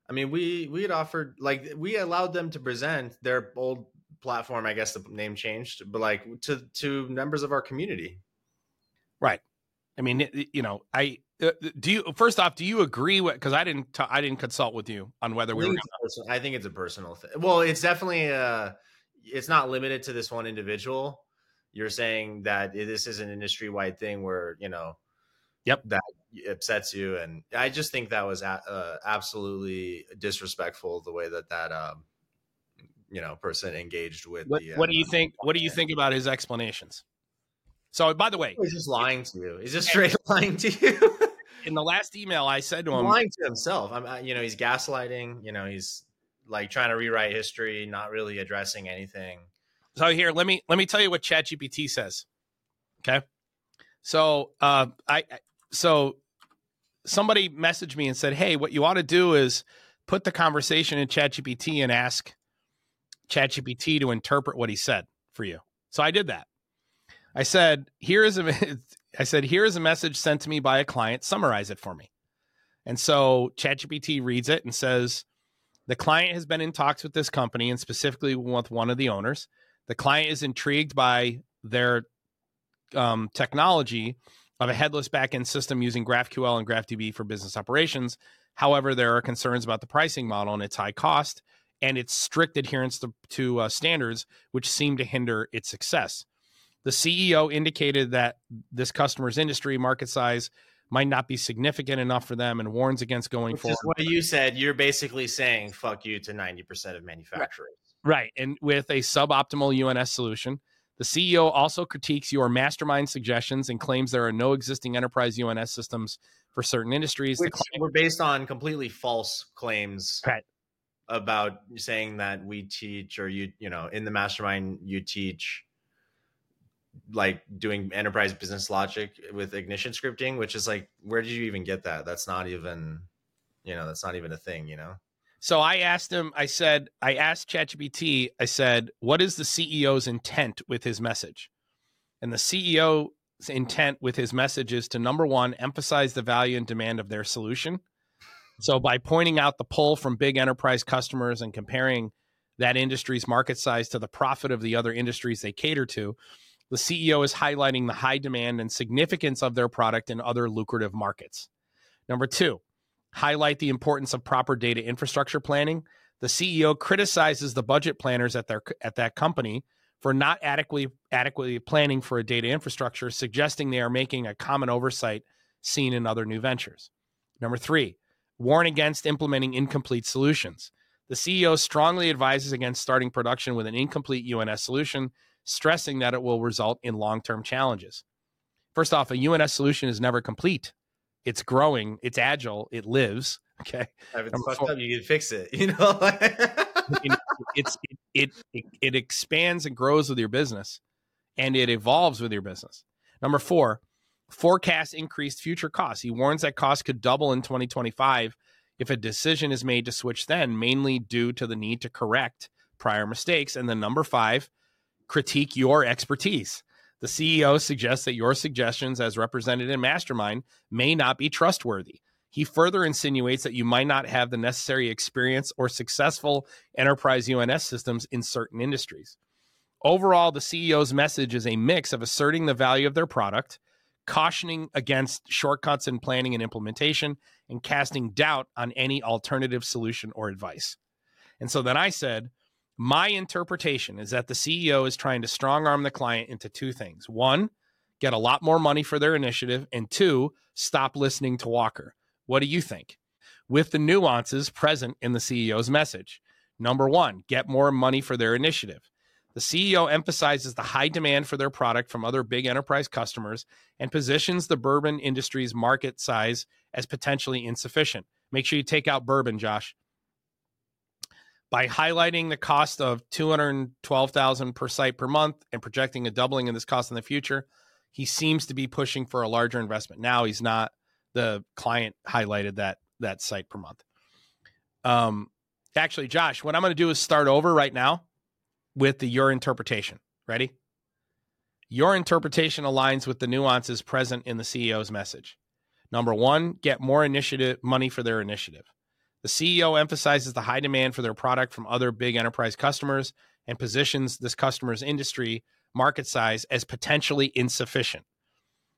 I mean, we we had offered like we allowed them to present their old platform. I guess the name changed, but like to to members of our community. Right. I mean, you know, I do you first off, do you agree with because I didn't I didn't consult with you on whether I we were a person- I think it's a personal thing. Well, it's definitely uh it's not limited to this one individual. You're saying that this is an industry wide thing where you know, Yep. that upsets you, and I just think that was a- uh, absolutely disrespectful the way that that um you know person engaged with. what, the, what do you uh, think what do you think about his explanations? So by the way, He's just lying to you. He's just straight lying to you. In the last email I said to him, lying to himself. I'm, you know, he's gaslighting. You know, he's like trying to rewrite history, not really addressing anything. So here, let me let me tell you what ChatGPT says. Okay. So uh I so somebody messaged me and said, "Hey, what you ought to do is put the conversation in ChatGPT and ask ChatGPT to interpret what he said for you." So I did that. I said, "Here is a I said, here is a message sent to me by a client. Summarize it for me." And so ChatGPT reads it and says, "The client has been in talks with this company and specifically with one of the owners. The client is intrigued by their um, technology of a headless backend system using GraphQL and GraphDB for business operations. However, there are concerns about the pricing model and its high cost and its strict adherence to, to uh, standards, which seem to hinder its success. The CEO indicated that this customer's industry market size might not be significant enough for them and warns against going Which forward. is what you said. You're basically saying "fuck you" to ninety percent of manufacturers. Right. And with a suboptimal UNS solution, the CEO also critiques your mastermind suggestions and claims there are no existing enterprise UNS systems for certain industries. Which were based on completely false claims Right. about saying that we teach or you you know in the mastermind you teach like doing enterprise business logic with ignition scripting which is like where did you even get that that's not even you know that's not even a thing you know So I asked him, I said, I asked ChatGPT, I said, what is the CEO's intent with his message? And the CEO's intent with his message is to number one, emphasize the value and demand of their solution. So by pointing out the pull from big enterprise customers and comparing that industry's market size to the profit of the other industries they cater to, the CEO is highlighting the high demand and significance of their product in other lucrative markets. Number two, highlight the importance of proper data infrastructure planning. The CEO criticizes the budget planners at their at that company for not adequately adequately planning for a data infrastructure, suggesting they are making a common oversight seen in other new ventures. Number 3, warn against implementing incomplete solutions. The CEO strongly advises against starting production with an incomplete UNS solution, stressing that it will result in long-term challenges. First off, a UNS solution is never complete it's growing, it's agile, it lives. Okay, if it's fucked up you can fix it you know it, it's it, it it expands and grows with your business, and it evolves with your business. Number four, forecast increased future costs. He warns that costs could double in 2025 if a decision is made to switch then, mainly due to the need to correct prior mistakes. And then number five, critique your expertise. The CEO suggests that your suggestions, as represented in Mastermind, may not be trustworthy. He further insinuates that you might not have the necessary experience or successful enterprise UNS systems in certain industries. Overall, the CEO's message is a mix of asserting the value of their product, cautioning against shortcuts in planning and implementation, and casting doubt on any alternative solution or advice. And so then I said, my interpretation is that the CEO is trying to strong arm the client into two things. One, get a lot more money for their initiative, and two, stop listening to Walker. What do you think? With the nuances present in the CEO's message. Number one, get more money for their initiative. The CEO emphasizes the high demand for their product from other big enterprise customers and positions the bourbon industry's market size as potentially insufficient. Make sure you take out bourbon, Josh by highlighting the cost of 212,000 per site per month and projecting a doubling in this cost in the future, he seems to be pushing for a larger investment. Now he's not the client highlighted that that site per month. Um actually Josh, what I'm going to do is start over right now with the your interpretation. Ready? Your interpretation aligns with the nuances present in the CEO's message. Number 1, get more initiative money for their initiative. The CEO emphasizes the high demand for their product from other big enterprise customers and positions this customer's industry market size as potentially insufficient.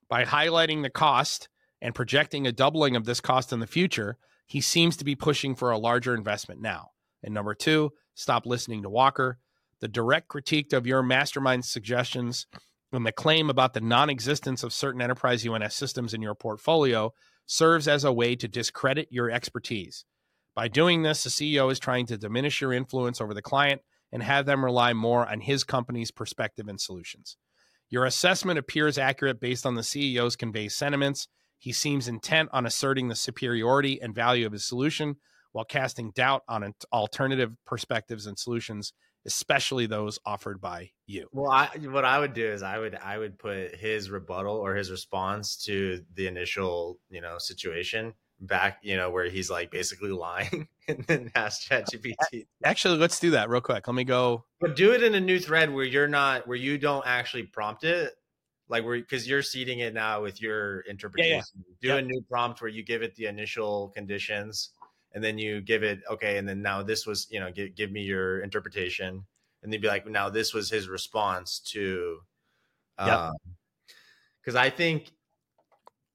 By highlighting the cost and projecting a doubling of this cost in the future, he seems to be pushing for a larger investment now. And number two, stop listening to Walker. The direct critique of your mastermind suggestions and the claim about the non existence of certain enterprise UNS systems in your portfolio serves as a way to discredit your expertise. By doing this, the CEO is trying to diminish your influence over the client and have them rely more on his company's perspective and solutions. Your assessment appears accurate based on the CEO's conveyed sentiments. He seems intent on asserting the superiority and value of his solution while casting doubt on alternative perspectives and solutions especially those offered by you. Well, I, what I would do is I would I would put his rebuttal or his response to the initial you know situation back, you know, where he's like basically lying, and then ask ChatGPT. Actually, let's do that real quick. Let me go. But do it in a new thread where you're not where you don't actually prompt it. Like where because you're seeding it now with your interpretation. Yeah, yeah. Do a new prompt where you give it the initial conditions and then you give it okay and then now this was you know give, give me your interpretation and they'd be like now this was his response to um because i think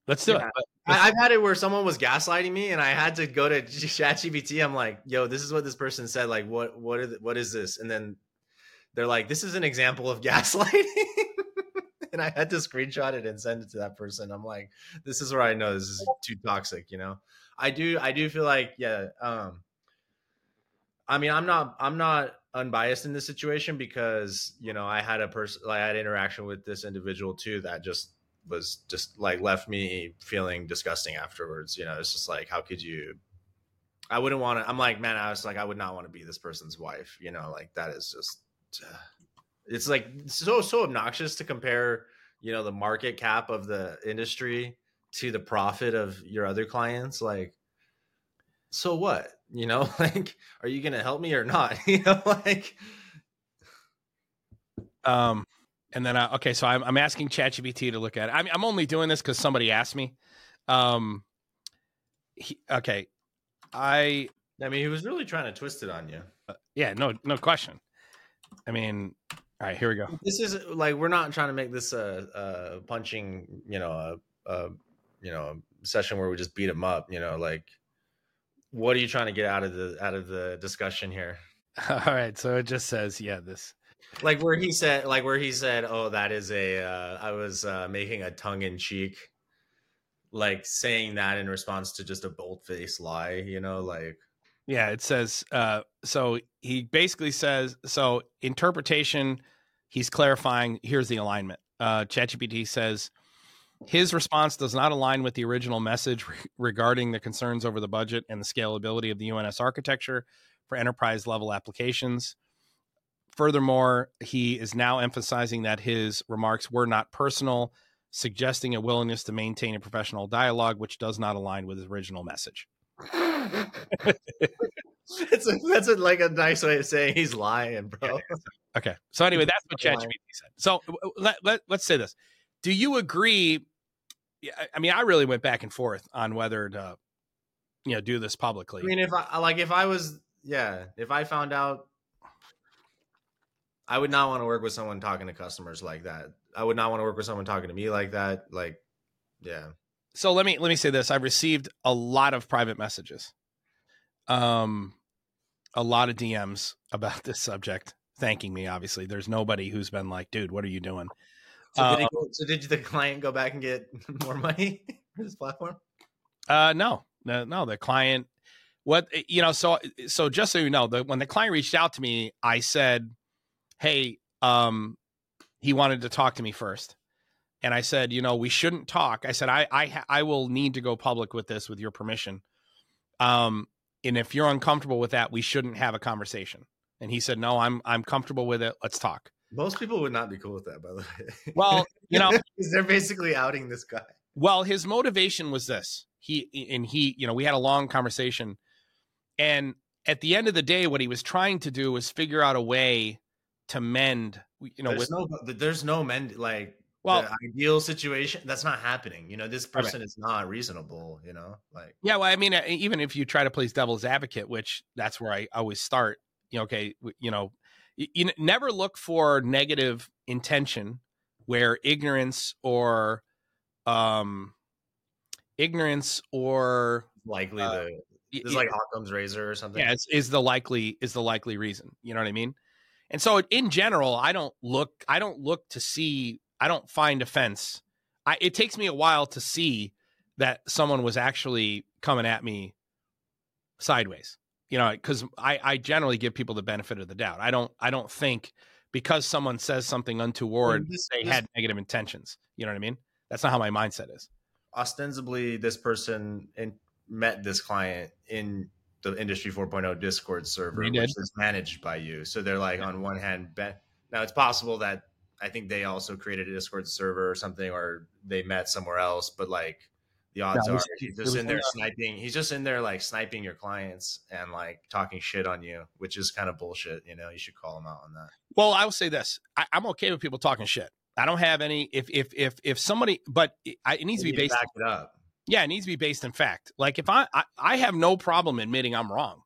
let's do yeah, it I, have had it where someone was gaslighting me and i had to go to ChatGPT. i'm like yo this is what this person said like what what is what is this and then they're like this is an example of gaslighting and i had to screenshot it and send it to that person i'm like this is where i know this is too toxic you know I do I do feel like yeah. Um, I mean, I'm not I'm not unbiased in this situation because you know I had a person I had interaction with this individual too that just was just like left me feeling disgusting afterwards. You know, it's just like how could you? I wouldn't want to. I'm like, man, I was like, I would not want to be this person's wife. You know, like that is just. Uh, it's like so so obnoxious to compare you know the market cap of the industry to the profit of your other clients like so what you know like are you gonna help me or not you know like um and then I, okay so I'm, I'm asking ChatGPT to look at it. I'm, I'm only doing this because somebody asked me. Um he, okay. I i mean he was really trying to twist it on you. uh, yeah no no question. I mean all right here we go. This is like we're not trying to make this a, a punching you know a, a you know session where we just beat him up you know like what are you trying to get out of the out of the discussion here? All right so it just says yeah this like where he said like where he said oh that is a uh, I was uh, making a tongue-in-cheek like saying that in response to just a bold-faced lie you know like yeah it says uh so he basically says so interpretation he's clarifying here's the alignment uh ChatGPT says his response does not align with the original message re- regarding the concerns over the budget and the scalability of the UNS architecture for enterprise level applications. Furthermore, he is now emphasizing that his remarks were not personal, suggesting a willingness to maintain a professional dialogue, which does not align with his original message. it's a, that's a, like a nice way of saying he's lying, bro. Okay. So anyway, that's what ChatGPT said. So let, let, let's say this. Do you agree yeah, I mean, I really went back and forth on whether to, you know, do this publicly. I mean, if I like, if I was, yeah, if I found out, I would not want to work with someone talking to customers like that. I would not want to work with someone talking to me like that. Like, yeah. So let me let me say this: I've received a lot of private messages, um, a lot of DMs about this subject, thanking me. Obviously, there's nobody who's been like, "Dude, what are you doing?" So, uh, did, go, so did the client go back and get more money for this platform? Uh, no, no, no. The client, what eh, you know, so so just so you know, the when the client reached out to me, I said, "Hey, um, he wanted to talk to me first. And I said, you know, we shouldn't talk. I said, I I I will need to go public with this with your permission. Um, and if you're uncomfortable with that, we shouldn't have a conversation. And he said, no, I'm I'm comfortable with it. Let's talk. Most people would not be cool with that, by the way. Well, you know, they're basically outing this guy. Well, his motivation was this. He and he, you know, we had a long conversation, and at the end of the day, what he was trying to do was figure out a way to mend. You know, there's with, no, there's no mend like well ideal situation that's not happening you know this person is not reasonable you know like yeah well i mean even if you try to play devil's advocate which that's where i always start you know okay you know you, you never look for negative intention where ignorance or um ignorance or likely uh, the it's like Occam's razor or something. Yeah, it's, is the likely is the likely reason. You know what I mean? And so in general, I don't look I don't look to see I don't find offense. I it takes me a while to see that someone was actually coming at me sideways you know, because I, I generally give people the benefit of the doubt. I don't I don't think because someone says something untoward this, they this, had negative intentions. You know what I mean? That's not how my mindset is. Ostensibly, this person in, met this client in the Industry 4.0 Discord server, which is managed by you. So they're like on one hand, now it's possible that I think they also created a Discord server or something, or they met somewhere else. But like the odds are he's just in there sniping. He's just in there like sniping your clients and like talking shit on you, which is kind of bullshit. You know, you should call him out on that. Well, I will say this: I, am okay with people talking shit. I don't have any. If if if if somebody, but it, it needs to be based. Back it up. Yeah, it needs to be based in fact. Like if I I, I have no problem admitting I'm wrong.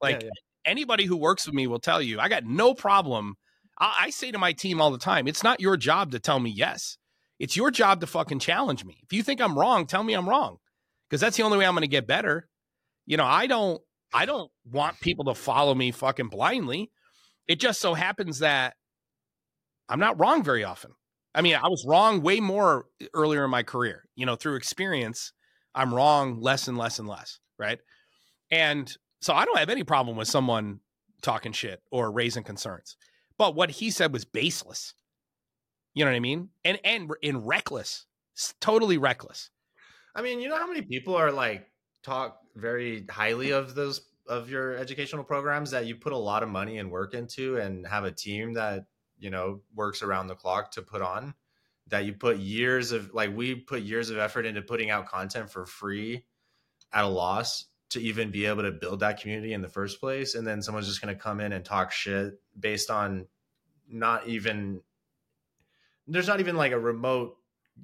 Like yeah, yeah. anybody who works with me will tell you, I got no problem. I, I say to my team all the time, it's not your job to tell me yes. It's your job to fucking challenge me. If you think I'm wrong, tell me I'm wrong. Because that's the only way I'm going to get better. You know, I don't I don't want people to follow me fucking blindly. It just so happens that I'm not wrong very often. I mean, I was wrong way more earlier in my career. You know, through experience, I'm wrong less and less and less, right? And so I don't have any problem with someone talking shit or raising concerns. But what he said was baseless. You know what I mean? And and in reckless, totally reckless. I mean, you know how many people are like talk very highly of those of your educational programs that you put a lot of money and work into and have a team that, you know, works around the clock to put on that you put years of like we put years of effort into putting out content for free at a loss to even be able to build that community in the first place. And then someone's just going to come in and talk shit based on not even there's not even like a remote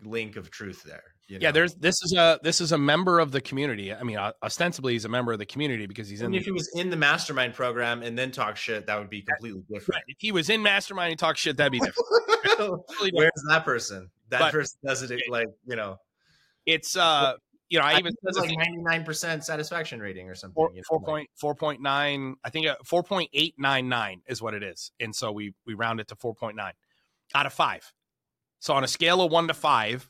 link of truth there you know? yeah there's this is a this is a member of the community i mean ostensibly he's a member of the community because he's in the, if he was in the mastermind program and then talk shit that would be completely different right. if he was in mastermind and talk shit that'd be different where's that person that but, person doesn't like you know it's uh you know, I, I even said like ninety nine percent satisfaction rating or something. Four, you know, four point four point nine. I think uh, four point eight nine nine is what it is, and so we we round it to four point nine out of five. So on a scale of one to five,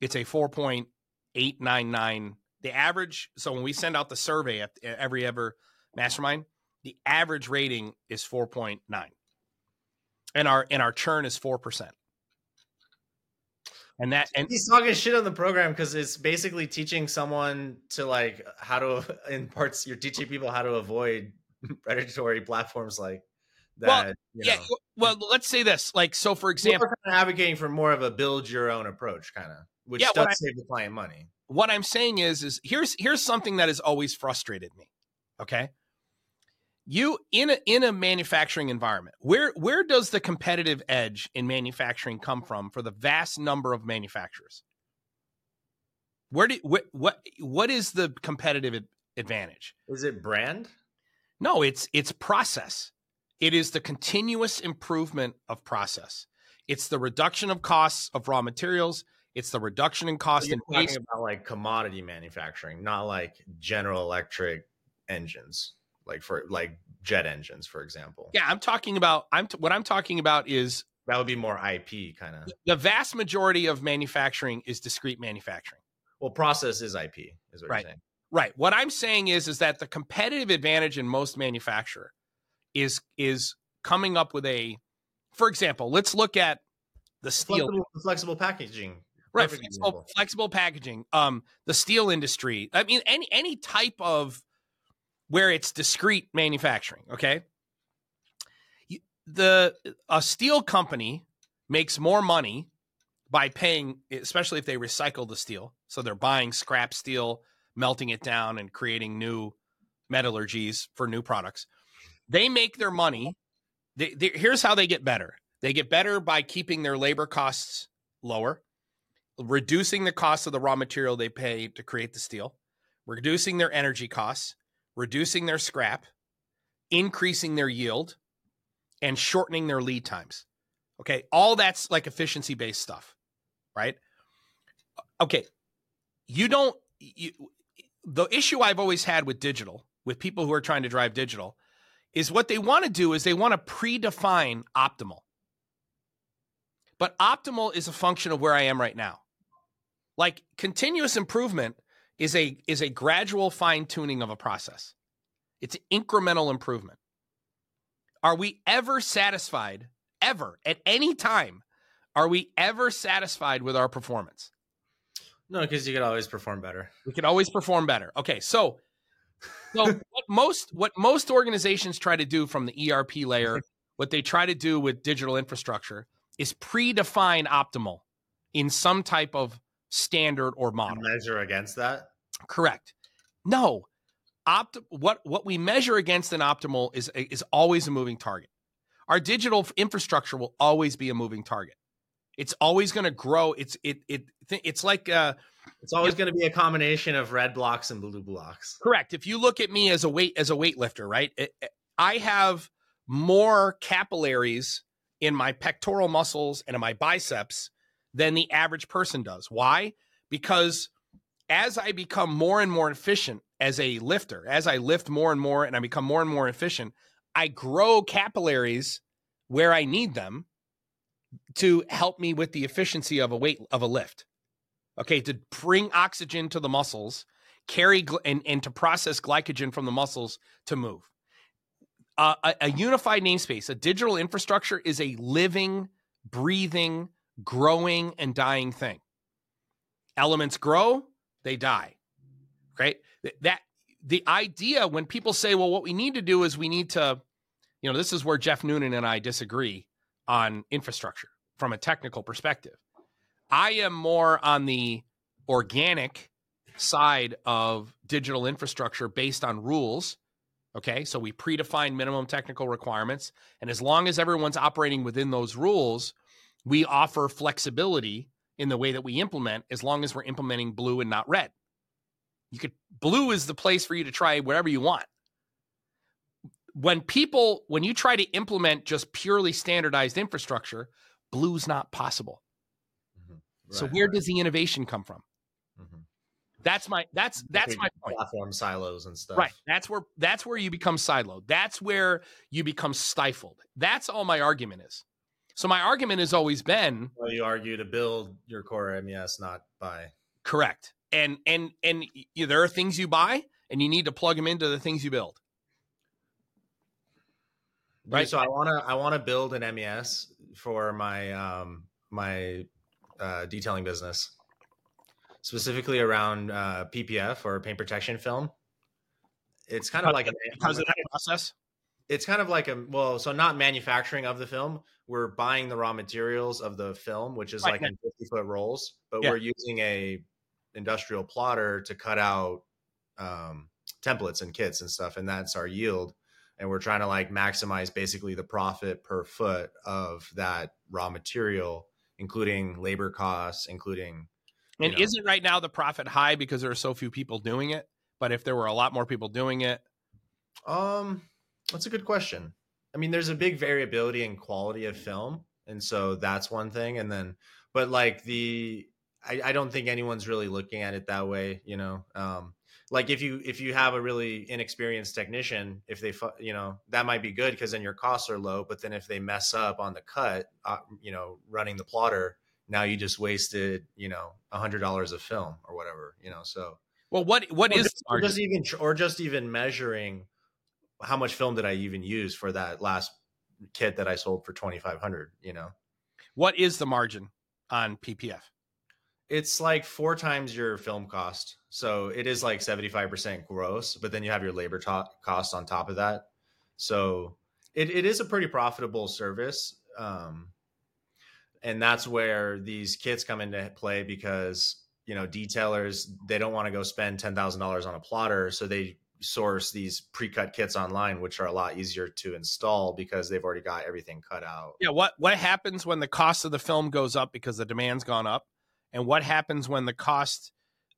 it's a four point eight nine nine. The average. So when we send out the survey at every ever mastermind, the average rating is four point nine, and our and our churn is four percent. And that and he's talking shit on the program because it's basically teaching someone to like how to in parts you're teaching people how to avoid predatory platforms like that. Well, yeah. Know. Well, let's say this. Like, so for example, we're kind of advocating for more of a build your own approach, kind of, which yeah, does save the client money. What I'm saying is, is here's here's something that has always frustrated me. Okay, you in a in a manufacturing environment where where does the competitive edge in manufacturing come from for the vast number of manufacturers? Where do what what, what is the competitive advantage? Is it brand? No it's it's process. It is the continuous improvement of process. It's the reduction of costs of raw materials it's the reduction in cost so in talking about like commodity manufacturing not like general electric engines like for like jet engines, for example. Yeah, I'm talking about. I'm t- what I'm talking about is that would be more IP kind of. The vast majority of manufacturing is discrete manufacturing. Well, process is IP, is what right. you're saying. Right. What I'm saying is is that the competitive advantage in most manufacturer is is coming up with a for example, let's look at the steel flexible, flexible packaging. Right, flexible, flexible packaging. Um, the steel industry. I mean, any any type of where it's discrete manufacturing. Okay, the a steel company makes more money by paying, especially if they recycle the steel. So they're buying scrap steel, melting it down, and creating new metallurgies for new products. They make their money. They, they, here's how they get better. They get better by keeping their labor costs lower, reducing the cost of the raw material they pay to create the steel, reducing their energy costs, reducing their scrap, increasing their yield, and shortening their lead times. Okay. All that's like efficiency based stuff, right? Okay. You don't, you, the issue I've always had with digital, with people who are trying to drive digital, is what they want to do is they want to predefine optimal. But optimal is a function of where I am right now. Like continuous improvement is a is a gradual fine tuning of a process. It's incremental improvement. Are we ever satisfied ever at any time? Are we ever satisfied with our performance? No, because you could always perform better. We could always perform better. Okay, so so what most what most organizations try to do from the ERP layer, what they try to do with digital infrastructure is predefine optimal in some type of standard or model. Measure against that? Correct. No. Opt what what we measure against an optimal is is always a moving target. Our digital infrastructure will always be a moving target. It's always going to grow. It's it it it's like uh it's always going to be a combination of red blocks and blue blocks. Correct. If you look at me as a weight as a weightlifter, right? It, I have more capillaries in my pectoral muscles and in my biceps than the average person does. Why? Because as I become more and more efficient as a lifter, as I lift more and more and I become more and more efficient, I grow capillaries where I need them to help me with the efficiency of a weight of a lift. Okay, to bring oxygen to the muscles, carry gl- and, and to process glycogen from the muscles to move. Uh, a, a unified namespace, a digital infrastructure is a living, breathing, growing, and dying thing. Elements grow, they die. Right? That the idea when people say, well, what we need to do is we need to, you know, this is where Jeff Noonan and I disagree on infrastructure from a technical perspective. I am more on the organic side of digital infrastructure based on rules. Okay, so we predefine minimum technical requirements. And as long as everyone's operating within those rules, we offer flexibility in the way that we implement as long as we're implementing blue and not red. You could blue is the place for you to try whatever you want. When people when you try to implement just purely standardized infrastructure, blue's not possible. Mm-hmm. Right, so where right. does the innovation come from? Mm-hmm. That's my that's that's my point. Platform silos and stuff. Right. That's where that's where you become siloed. That's where you become stifled. That's all my argument is. So my argument has always been well, you argue to build your core MES, not buy. Correct. And and and you, there are things you buy and you need to plug them into the things you build. Right. So I want to I want to build an MES for my um my uh, detailing business, specifically around uh, PPF or paint protection film. It's kind of like a process? It's kind of like a well, so not manufacturing of the film, we're buying the raw materials of the film, which is right. like in 50 foot rolls, but yeah. we're using a industrial plotter to cut out um, templates and kits and stuff, and that's our yield. And we're trying to like maximize basically the profit per foot of that raw material, including labor costs, including. And know, isn't right now the profit high because there are so few people doing it? But if there were a lot more people doing it, um, that's a good question. I mean, there's a big variability in quality of film, and so that's one thing. And then, but like the, I, I don't think anyone's really looking at it that way. You know, um, like if you if you have a really inexperienced technician, if they, you know, that might be good because then your costs are low. But then if they mess up on the cut, uh, you know, running the plotter, now you just wasted, you know, a hundred dollars of film or whatever. You know, so. Well, what what or is just, or just even or just even measuring how much film did I even use for that last kit that I sold for 2500, you know? What is the margin on PPF? It's like four times your film cost. So it is like 75% gross, but then you have your labor to- cost on top of that. So it, it is a pretty profitable service. Um, and that's where these kits come into play because, you know, detailers, they don't want to go spend $10,000 on a plotter. So they source these pre-cut kits online which are a lot easier to install because they've already got everything cut out. Yeah what what happens when the cost of the film goes up because the demand's gone up? And what happens when the cost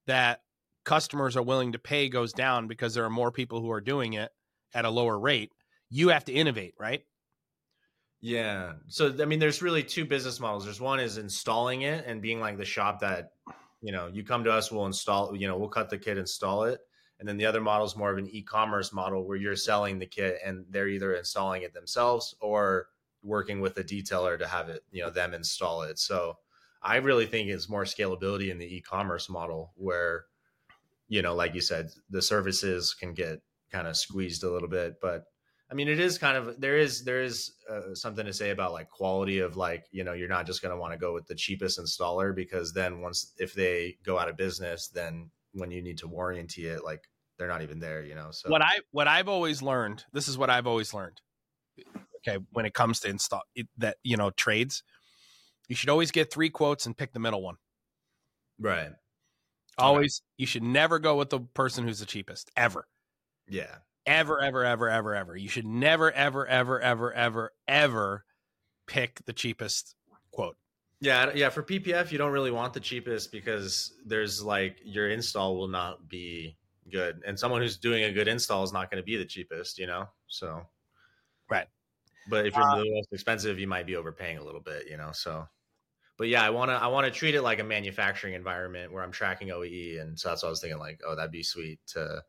that customers are willing to pay goes down because there are more people who are doing it at a lower rate? You have to innovate right? Yeah. So i mean there's really two business models. There's one is installing it and being like the shop that you know you come to us we'll install you know we'll cut the kit install it and then the other model is more of an e-commerce model where you're selling the kit and they're either installing it themselves or working with a detailer to have it, you know, them install it. So I really think it's more scalability in the e-commerce model where, you know, like you said, the services can get kind of squeezed a little bit, but I mean, it is kind of there is there is uh, something to say about like quality of like you know you're not just going to want to go with the cheapest installer because then once if they go out of business, then when you need to warranty it, like they're not even there, you know. So what I what I've always learned, this is what I've always learned. Okay, when it comes to install that you know trades, you should always get three quotes and pick the middle one. Right. Always, you should never go with the person who's the cheapest ever. Yeah. Ever, ever, ever, ever, ever. You should never, ever, ever, ever, ever, ever pick the cheapest quote. Yeah, yeah. For PPF, you don't really want the cheapest because there's like your install will not be good, and someone who's doing a good install is not going to be the cheapest, you know. So, right. But if you're uh, the most expensive, you might be overpaying a little bit, you know. So, but yeah, I want to I want to treat it like a manufacturing environment where I'm tracking OEE, and so that's what I was thinking. Like, oh, that'd be sweet to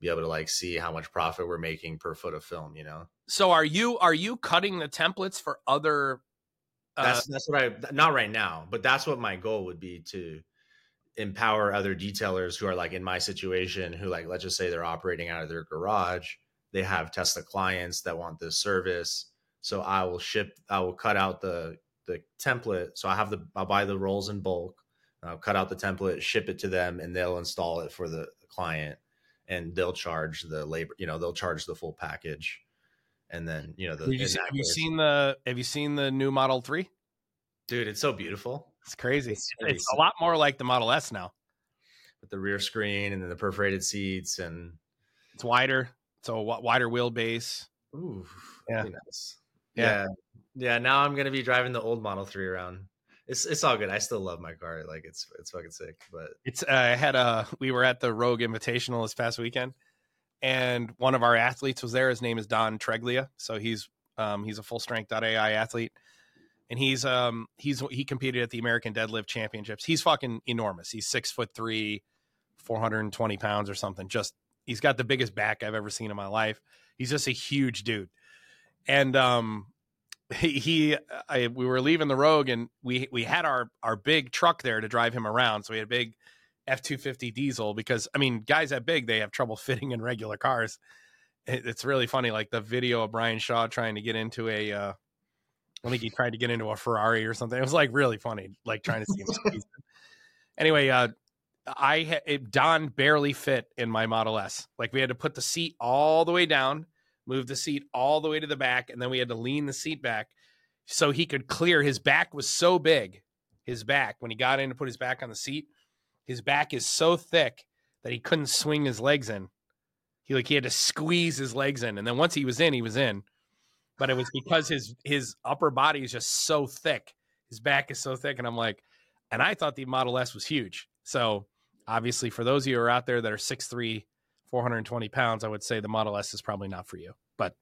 be able to like see how much profit we're making per foot of film, you know. So are you are you cutting the templates for other uh, that's that's what I not right now, but that's what my goal would be to empower other detailers who are like in my situation who like let's just say they're operating out of their garage, they have Tesla clients that want this service. So I will ship I will cut out the the template. So I have the I'll buy the rolls in bulk, I'll cut out the template, ship it to them, and they'll install it for the client and they'll charge the labor, you know, they'll charge the full package and then you know the. Have you, have you seen the Have you seen the new Model Three? Dude, it's so beautiful. It's crazy. It's, it's a lot more like the Model S now, with the rear screen and then the perforated seats and it's wider. So a wider wheelbase. Ooh, yeah. Nice. yeah, yeah, yeah. Now I'm gonna be driving the old Model Three around. It's it's all good. I still love my car. Like it's it's fucking sick. But it's uh, I had a we were at the Rogue Invitational this past weekend, and one of our athletes was there. His name is Don Treglia. So he's um, he's a full strength AI athlete, and he's um he's he competed at the American Deadlift Championships. He's fucking enormous. He's six foot three, four hundred and twenty pounds or something. Just he's got the biggest back I've ever seen in my life. He's just a huge dude, and um he, he I, we were leaving the Rogue and we we had our our big truck there to drive him around. So we had a big F two fifty diesel because I mean guys that big they have trouble fitting in regular cars. It's really funny, like the video of Brian Shaw trying to get into a. Uh, I think he tried to get into a Ferrari or something. It was like really funny, like trying to see him. anyway, uh, I it, Don barely fit in my Model S. Like we had to put the seat all the way down, move the seat all the way to the back, and then we had to lean the seat back so he could clear. His back was so big, his back when he got in to put his back on the seat, his back is so thick that he couldn't swing his legs in. He like he had to squeeze his legs in, and then once he was in, he was in. But it was because his his upper body is just so thick, his back is so thick, and I'm like, and I thought the Model S was huge. So obviously, for those of you who are out there that are 6'3", 420 pounds, I would say the Model S is probably not for you. But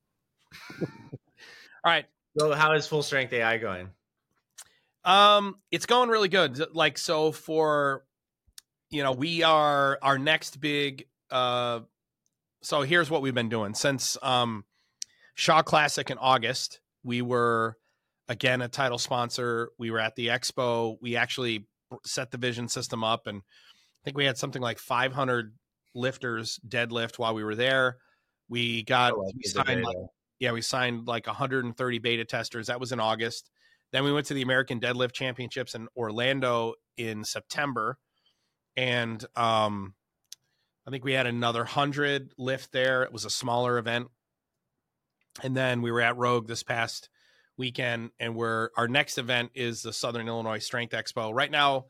all right. So how is full strength AI going? Um, it's going really good. Like so for you know, we are our next big uh so here's what we've been doing since um Shaw Classic in August. We were again a title sponsor. We were at the expo. We actually set the vision system up and I think we had something like 500 lifters deadlift while we were there. We got oh, we signed like, yeah, we signed like 130 beta testers. That was in August. Then we went to the American Deadlift Championships in Orlando in September and um, I think we had another hundred lift there. It was a smaller event, and then we were at Rogue this past weekend, and we're our next event is the Southern Illinois Strength Expo. Right now,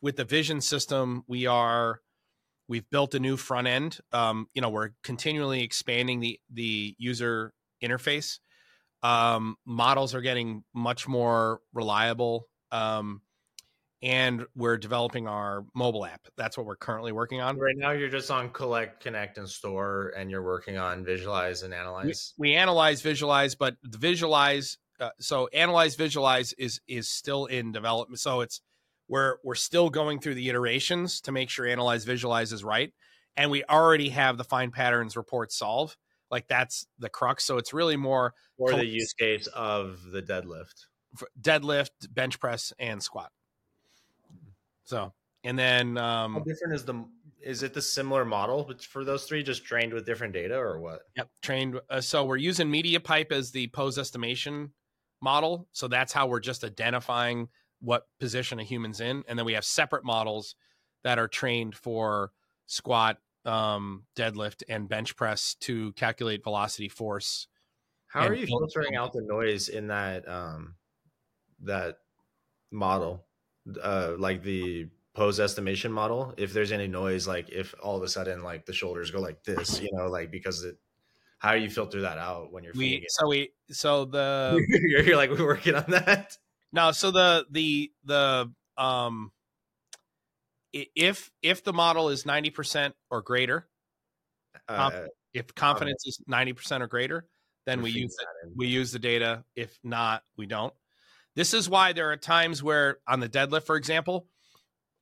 with the Vision system, we are we've built a new front end. Um, you know, we're continually expanding the the user interface. Um, models are getting much more reliable. Um, and we're developing our mobile app. That's what we're currently working on. Right now, you're just on collect, connect, and store, and you're working on visualize and analyze. We, we analyze, visualize, but the visualize. Uh, so analyze, visualize is is still in development. So it's we're we're still going through the iterations to make sure analyze, visualize is right, and we already have the find patterns report solve. Like that's the crux. So it's really more or the use case of the deadlift, deadlift, bench press, and squat. So, and then um, how different is the is it the similar model for those three just trained with different data or what? Yep, trained. Uh, so we're using MediaPipe as the pose estimation model. So that's how we're just identifying what position a human's in, and then we have separate models that are trained for squat, um, deadlift and bench press to calculate velocity, force. How are you filtering out the noise in that um, that model, uh, like the pose estimation model? If there's any noise, like if all of a sudden like the shoulders go like this, you know, like because it. How do you filter that out when you're we so we so the you're, you're like we're working on that no so the the the um if if the model is 90% or greater uh, if confidence is 90% or greater then we use it, we use the data if not we don't this is why there are times where on the deadlift for example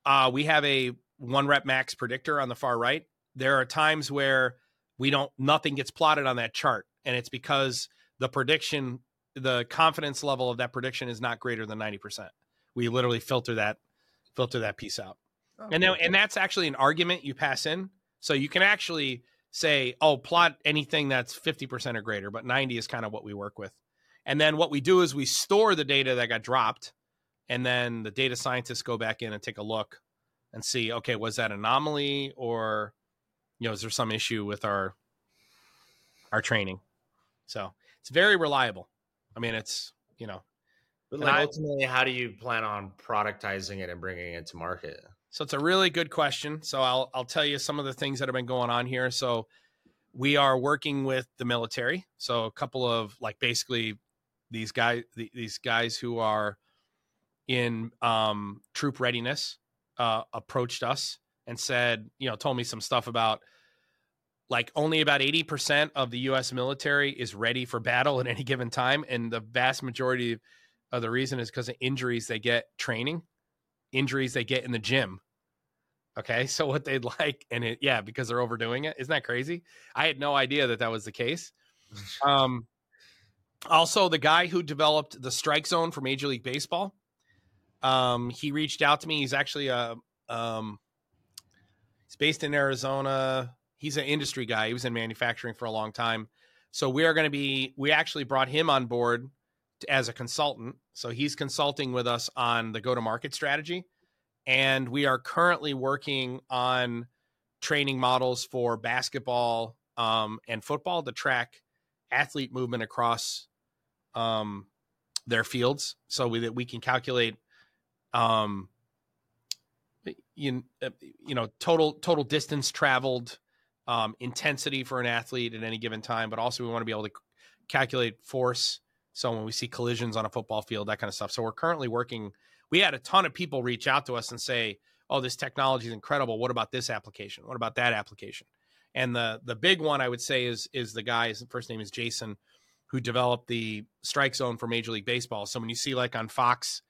uh, we have a one rep max predictor on the far right there are times where we don't nothing gets plotted on that chart and it's because the prediction the confidence level of that prediction is not greater than 90% we literally filter that filter that piece out Oh, and and that's actually an argument you pass in. So you can actually say, oh, plot anything that's 50% or greater, but 90 is kind of what we work with. And then what we do is we store the data that got dropped. And then the data scientists go back in and take a look and see, okay, was that anomaly or, you know, is there some issue with our, our training? So it's very reliable. I mean, it's, you know, but like I, ultimately, how do you plan on productizing it and bringing it to market? So it's a really good question. So I'll I'll tell you some of the things that have been going on here. So we are working with the military. So a couple of like basically these guys these guys who are in um, troop readiness uh, approached us and said, you know, told me some stuff about like only about 80% of the US military is ready for battle at any given time and the vast majority of the reason is because of injuries they get training injuries they get in the gym. Okay, so what they'd like, and it, yeah, because they're overdoing it. Isn't that crazy? I had no idea that that was the case. Um, also, the guy who developed the strike zone for Major League Baseball, um, he reached out to me. He's actually a, um, he's based in Arizona. He's an industry guy. He was in manufacturing for a long time. So we are going to be. We actually brought him on board as a consultant. So he's consulting with us on the go to market strategy. And we are currently working on training models for basketball um, and football to track athlete movement across um, their fields so we, that we can calculate um, you, uh, you know total total distance traveled um, intensity for an athlete at any given time but also we want to be able to calculate force so when we see collisions on a football field, that kind of stuff. So we're currently working. We had a ton of people reach out to us and say, "Oh, this technology is incredible. What about this application? What about that application?" And the the big one I would say is is the guy. His first name is Jason, who developed the strike zone for Major League Baseball. So when you see like on Fox,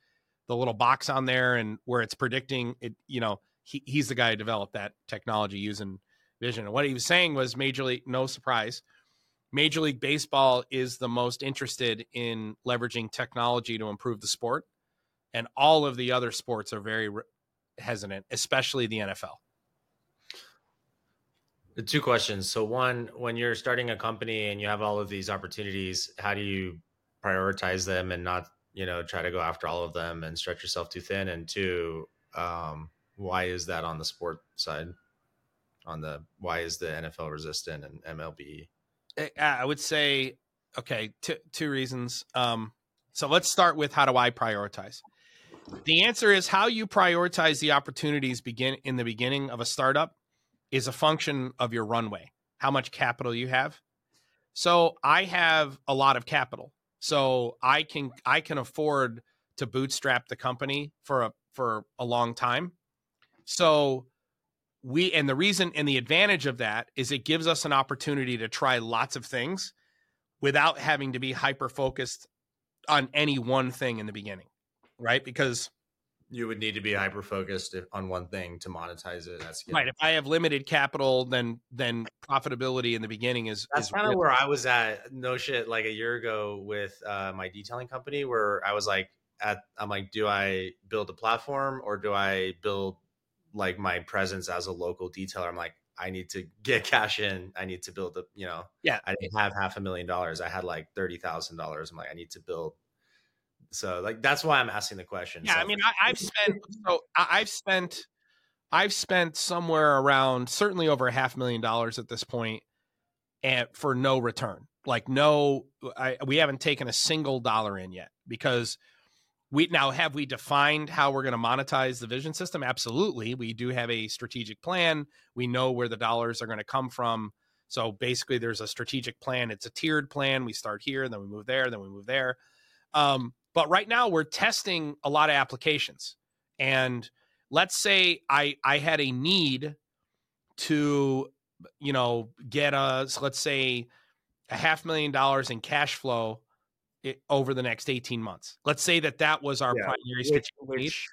the little box on there and where it's predicting it, you know, he, he's the guy who developed that technology using vision. And what he was saying was Major League, no surprise, Major League Baseball is the most interested in leveraging technology to improve the sport, and all of the other sports are very re- hesitant, especially the NFL. Two questions. So, one, when you're starting a company and you have all of these opportunities, how do you prioritize them and not, you know, try to go after all of them and stretch yourself too thin? And two, um, why is that on the sport side? On the why is the NFL resistant and MLB? I would say, okay, two, two reasons. Um, so let's start with how do I prioritize? The answer is how you prioritize the opportunities begin in the beginning of a startup is a function of your runway, how much capital you have. So I have a lot of capital. So I can I can afford to bootstrap the company for a for a long time. So we and the reason and the advantage of that is it gives us an opportunity to try lots of things without having to be hyper focused on any one thing in the beginning right because you would need to be hyper focused on one thing to monetize it that's right if i have limited capital then then profitability in the beginning is that's kind of where i was at no shit like a year ago with uh, my detailing company where i was like at i'm like do i build a platform or do i build like my presence as a local detailer. I'm like, I need to get cash in. I need to build a, you know, yeah. I didn't have half a million dollars. I had like thirty thousand dollars. I'm like, I need to build. So like that's why I'm asking the question. Yeah, so, I mean, I, have spent so I've spent I've spent somewhere around certainly over a half million dollars at this point and for no return. Like no I, we haven't taken a single dollar in yet because we now have we defined how we're going to monetize the vision system? Absolutely. We do have a strategic plan. We know where the dollars are going to come from. So basically there's a strategic plan. It's a tiered plan. We start here then we move there then we move there. Um, but right now we're testing a lot of applications and let's say i i had a need to you know get us let's say a half million dollars in cash flow it, over the next 18 months. Let's say that that was our yeah, primary which, which,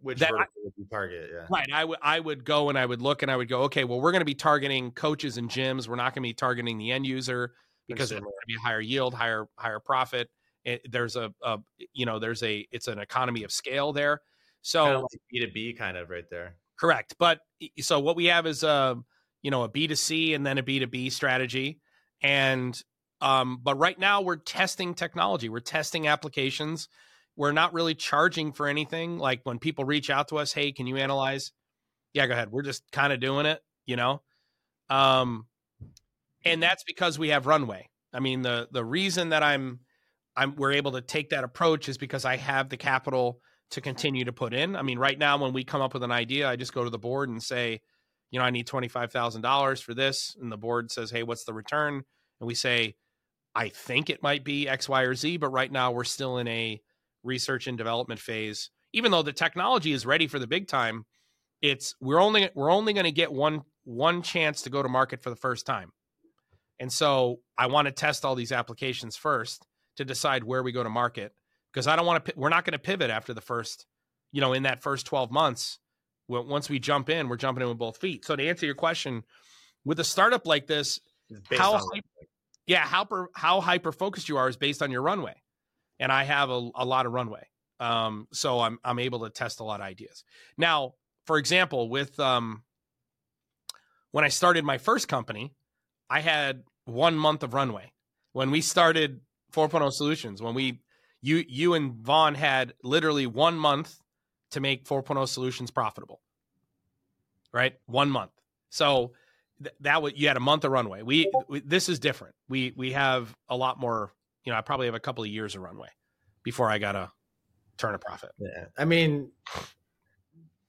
which that I, target? Yeah. Right. I would I would go and I would look and I would go, okay, well, we're going to be targeting coaches and gyms. We're not going to be targeting the end user because it's going to be a higher yield, higher higher profit. It, there's a, a, you know there's a it's an economy of scale there. So B two B kind of right there. Correct. But so what we have is a uh, you know a B two C and then a B two B strategy, and um, but right now we're testing technology, we're testing applications. We're not really charging for anything. Like when people reach out to us, hey, can you analyze? Yeah, go ahead. We're just kind of doing it, you know. Um, and that's because we have runway. I mean, the the reason that I'm I'm we're able to take that approach is because I have the capital to continue to put in. I mean, right now when we come up with an idea, I just go to the board and say, you know, I need twenty five thousand dollars for this, and the board says, hey, what's the return? And we say, I think it might be X, Y, or Z, but right now we're still in a research and development phase. Even though the technology is ready for the big time, it's we're only we're only going to get one one chance to go to market for the first time. And so I want to test all these applications first to decide where we go to market because I don't want to we're not going to pivot after the first, you know, in that first 12 months. Once we jump in, we're jumping in with both feet. So to answer your question, with a startup like this, how yeah, how per, how hyper focused you are is based on your runway, and I have a, a lot of runway, um, so I'm I'm able to test a lot of ideas. Now, for example, with um, when I started my first company, I had one month of runway. When we started 4.0 Solutions, when we you you and Vaughn had literally one month to make 4.0 Solutions profitable, right? One month. So that was you had a month of runway. We, we, this is different. We we have a lot more. You know, I probably have a couple of years of runway before I got to turn a profit. Yeah, I mean,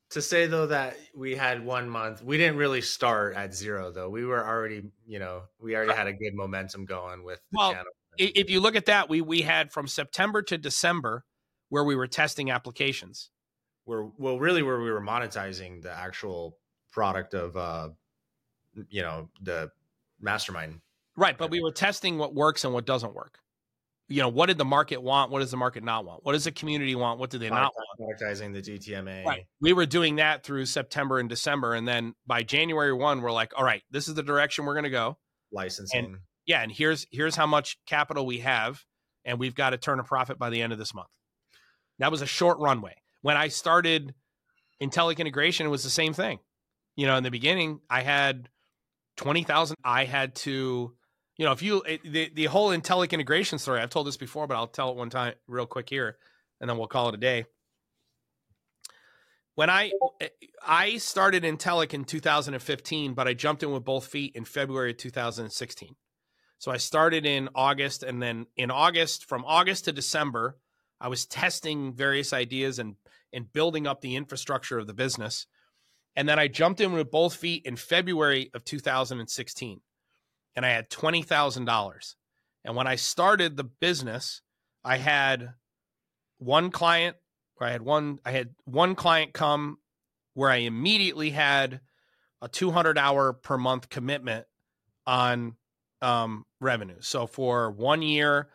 to say though that we had one month, we didn't really start at zero though. We were already, you know, we already had a good momentum going with the well, channel. If you look at that, we we had from September to December where we were testing applications. Where well, really, where we were monetizing the actual product of uh you know the mastermind. Right but we were testing what works and what doesn't work. You know what did the market want? What does the market not want? What does the community want? What do they not want? Monetizing the gtma right. We were doing that through september and december and then by january 1 we're like all right this is the direction we're going to go. Licensing. And, yeah and here's here's how much capital we have and we've got to turn a profit by the end of this month that was a short runway when i started Intellic integration it was the same thing you know in the beginning i had 20,000 I had to you know if you it, the the whole Intellic integration story I've told this before but I'll tell it one time real quick here and then we'll call it a day. When I eh, I started Intellic in 2015 but I jumped in with both feet in February of 2016. So I started in August and then in August from August to December I was testing various ideas and and building up the infrastructure of the business and then I jumped in with both feet in February of 2016 and I had $20,000. And when I started the business, I had one client where I had one I had one client come where I immediately had a 200 hour per month commitment on um, revenue. So for one year,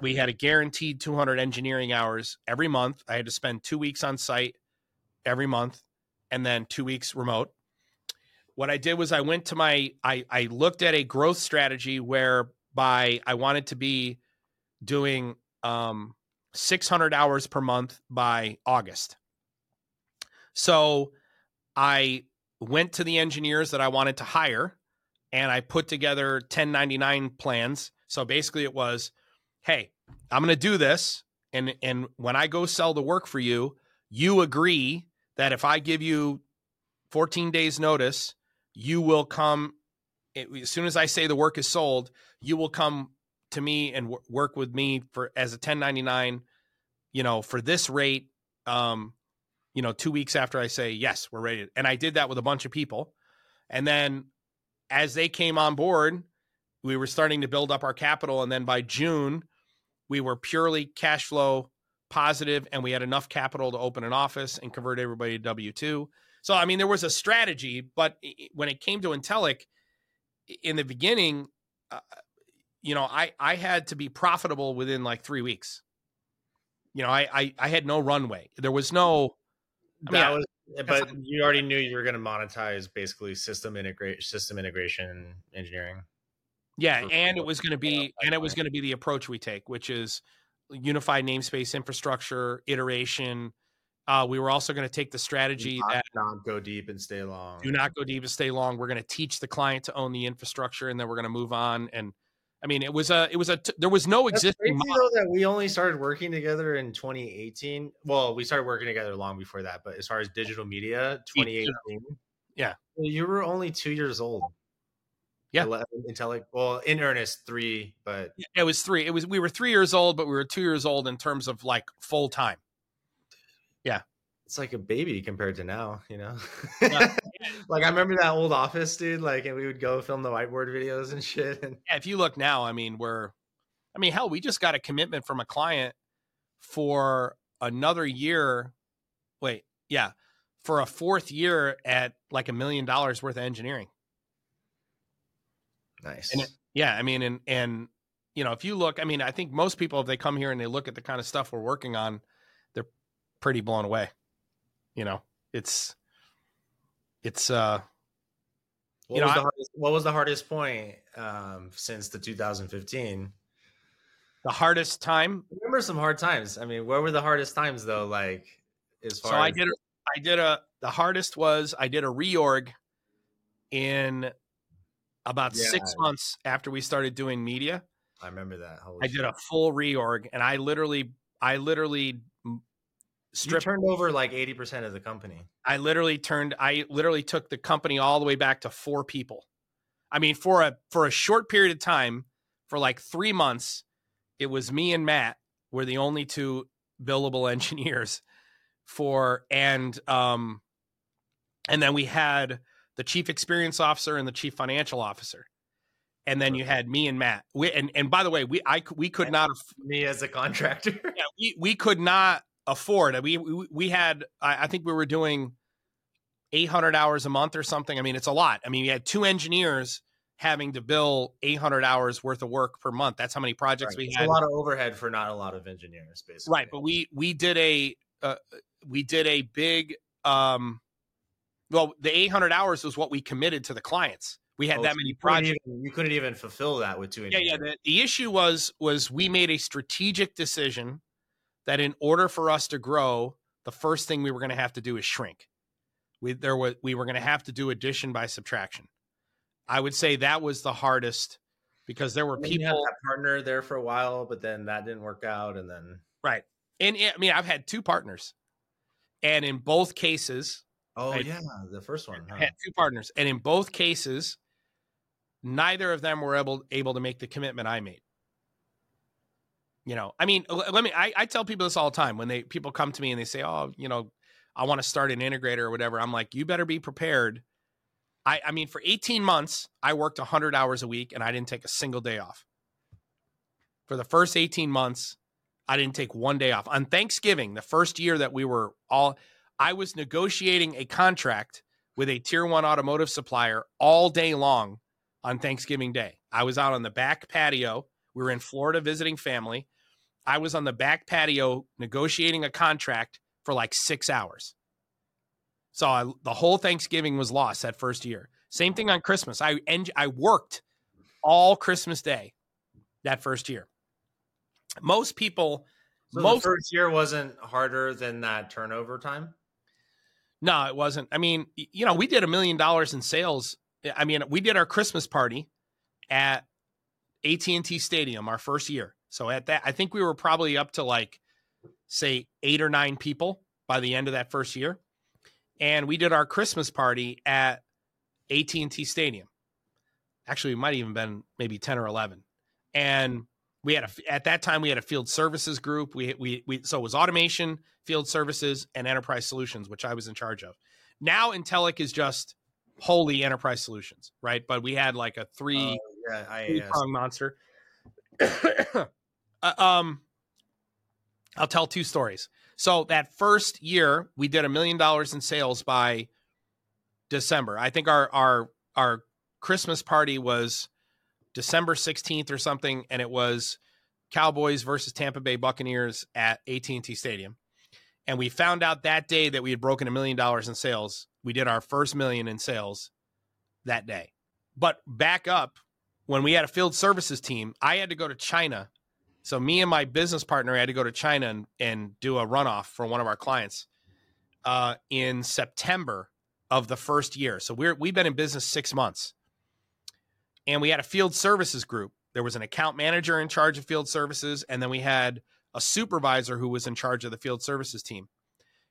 we had a guaranteed 200 engineering hours every month. I had to spend two weeks on site every month and then two weeks remote. What I did was I went to my I I looked at a growth strategy whereby I wanted to be doing um 600 hours per month by August. So I went to the engineers that I wanted to hire and I put together 1099 plans. So basically it was, hey, I'm going to do this and and when I go sell the work for you, you agree that if I give you 14 days notice, you will come as soon as I say the work is sold, you will come to me and w- work with me for as a 1099, you know, for this rate um you know, 2 weeks after I say yes, we're ready. And I did that with a bunch of people. And then as they came on board, we were starting to build up our capital and then by June we were purely cash flow positive and we had enough capital to open an office and convert everybody to W2. So I mean there was a strategy, but when it came to Intellic in the beginning uh, you know, I I had to be profitable within like 3 weeks. You know, I I, I had no runway. There was no I mean, that was but you already knew you were going to monetize basically system integrate system integration engineering. Yeah, and it was going to be and it was going to be the approach we take, which is unified namespace infrastructure, iteration. Uh, we were also going to take the strategy not, that not go deep and stay long. Do not go deep and stay long. We're going to teach the client to own the infrastructure, and then we're going to move on. And I mean, it was a, it was a, there was no That's existing. Model. that we only started working together in 2018. Well, we started working together long before that, but as far as digital media, 2018. Yeah, you were only two years old. Yeah, Intellic. Well, in earnest, three, but it was three. It was we were three years old, but we were two years old in terms of like full time. Yeah, it's like a baby compared to now, you know. Like I remember that old office, dude. Like, and we would go film the whiteboard videos and shit. And yeah, if you look now, I mean, we're, I mean, hell, we just got a commitment from a client for another year. Wait, yeah, for a fourth year at like a million dollars worth of engineering. Nice. And it, yeah, I mean, and and you know, if you look, I mean, I think most people, if they come here and they look at the kind of stuff we're working on, they're pretty blown away you know, it's it's uh what, was, know, the hardest, what was the hardest point um since the 2015 the hardest time? I remember some hard times. I mean where were the hardest times though like as far so as- i did a, i did a the hardest was i did a reorg in about yeah. six months after we started doing media. I remember that. Holy i shit. did a full reorg and i literally i literally stripped you turned over like 80% of the company. I literally turned I literally took the company all the way back to four people. I mean for a for a short period of time for like 3 months it was me and Matt were the only two billable engineers for and um and then we had the chief experience officer and the chief financial officer and then you had me and Matt. We, and and by the way, we I we could not me as a contractor. yeah, we we could not afford. We we, we had I, I think we were doing 800 hours a month or something. I mean, it's a lot. I mean, we had two engineers having to bill 800 hours worth of work per month. That's how many projects right. we had. a lot of overhead for not a lot of engineers, basically. Right, but we we did a uh, we did a big um well, the 800 hours was what we committed to the clients. We had oh, that so many projects. Even, you couldn't even fulfill that with two engineers. Yeah, yeah. The, the issue was was we made a strategic decision that in order for us to grow, the first thing we were going to have to do is shrink. We there was we were going to have to do addition by subtraction. I would say that was the hardest because there were people that partner there for a while, but then that didn't work out, and then right. And I mean, I've had two partners, and in both cases, oh I, yeah, the first one huh? had two partners, and in both cases, neither of them were able able to make the commitment I made. You know, I mean, let me. I, I tell people this all the time when they people come to me and they say, "Oh, you know, I want to start an integrator or whatever." I'm like, "You better be prepared." I, I mean, for 18 months, I worked 100 hours a week and I didn't take a single day off. For the first 18 months, I didn't take one day off. On Thanksgiving, the first year that we were all, I was negotiating a contract with a tier one automotive supplier all day long on Thanksgiving Day. I was out on the back patio. We were in Florida visiting family. I was on the back patio negotiating a contract for like six hours. So I, the whole Thanksgiving was lost that first year. Same thing on Christmas. I en- I worked all Christmas Day that first year. Most people, so most first year wasn't harder than that turnover time. No, it wasn't. I mean, you know, we did a million dollars in sales. I mean, we did our Christmas party at AT&T Stadium our first year. So at that, I think we were probably up to like, say, eight or nine people by the end of that first year. and we did our Christmas party at AT&T Stadium. Actually, it might have even been maybe 10 or 11. And we had a at that time we had a field services group. We we we so it was automation, field services, and enterprise solutions, which I was in charge of. Now Intellic is just wholly enterprise solutions, right? But we had like a three, uh, yeah, three prong monster. uh, um, I'll tell two stories. So that first year, we did a million dollars in sales by December. I think our our our Christmas party was December 16th or something, and it was Cowboys versus Tampa Bay Buccaneers at AT&T Stadium. And we found out that day that we had broken a million dollars in sales. We did our first million in sales that day. But back up, when we had a field services team, I had to go to China. So me and my business partner had to go to China and, and do a runoff for one of our clients uh, in September of the first year. So we're we've been in business six months and we had a field services group. There was an account manager in charge of field services, and then we had a supervisor who was in charge of the field services team.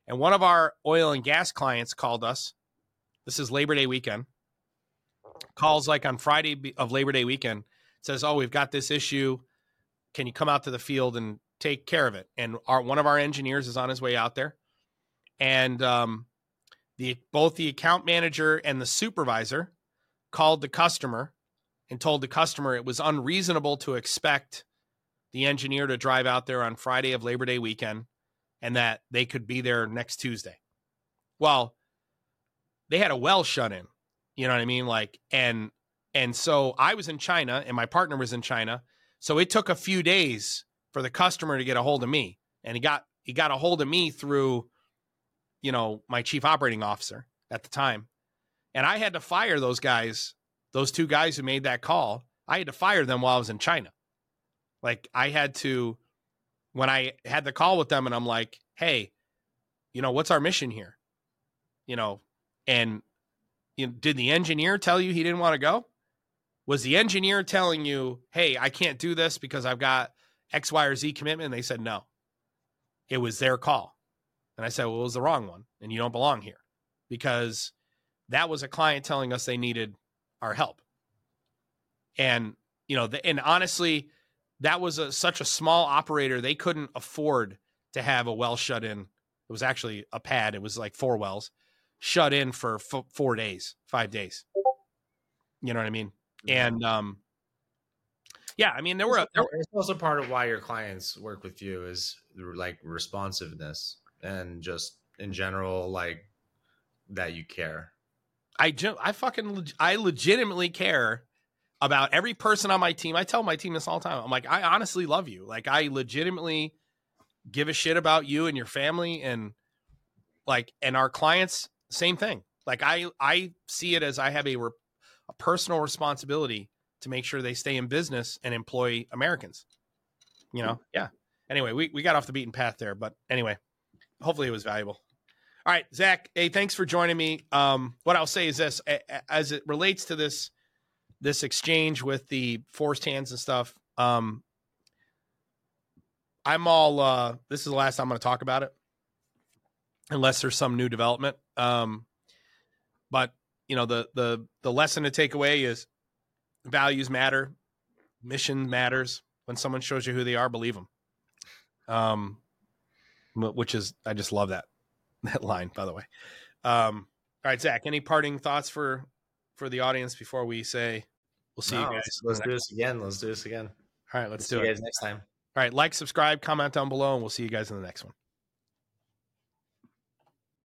And one of our oil and gas clients called us. This is Labor Day weekend. Calls like on Friday of Labor Day weekend, says, "Oh, we've got this issue. Can you come out to the field and take care of it?" And our one of our engineers is on his way out there, and um, the both the account manager and the supervisor called the customer and told the customer it was unreasonable to expect the engineer to drive out there on Friday of Labor Day weekend and that they could be there next Tuesday. Well, they had a well shut in. You know what I mean? Like and and so I was in China and my partner was in China. So it took a few days for the customer to get a hold of me. And he got he got a hold of me through you know, my chief operating officer at the time. And I had to fire those guys those two guys who made that call, I had to fire them while I was in China. Like I had to when I had the call with them and I'm like, "Hey, you know, what's our mission here?" You know, and you know, did the engineer tell you he didn't want to go? Was the engineer telling you, "Hey, I can't do this because I've got X, Y, or Z commitment?" And they said no. It was their call. And I said, "Well, it was the wrong one, and you don't belong here." Because that was a client telling us they needed our help. And you know, the, and honestly, that was a, such a small operator they couldn't afford to have a well shut in. It was actually a pad. It was like four wells shut in for f- four days, five days. You know what I mean? And um, yeah, I mean there were, there were it's also part of why your clients work with you is like responsiveness and just in general like that you care I I fucking I legitimately care about every person on my team. I tell my team this all the time. I'm like, I honestly love you. Like, I legitimately give a shit about you and your family, and like, and our clients, same thing. Like, I I see it as I have a re- a personal responsibility to make sure they stay in business and employ Americans. You know, yeah. Anyway, we we got off the beaten path there, but anyway, hopefully it was valuable. All right, Zack. Hey, thanks for joining me. Um, what I'll say is this: as it relates to this this exchange with the forced hands and stuff, um, I'm all. Uh, this is the last time I'm going to talk about it, unless there's some new development. Um, but you know, the the the lesson to take away is values matter, mission matters. When someone shows you who they are, believe them. Um, which is I just love that that line, by the way. Um, all right, Zack, any parting thoughts for for the audience before we say we'll see no, you guys? Let's, let's do this again. Let's do this again. All right, let's we'll do it. guys next time. All right, like, subscribe, comment down below, and we'll see you guys in the next one.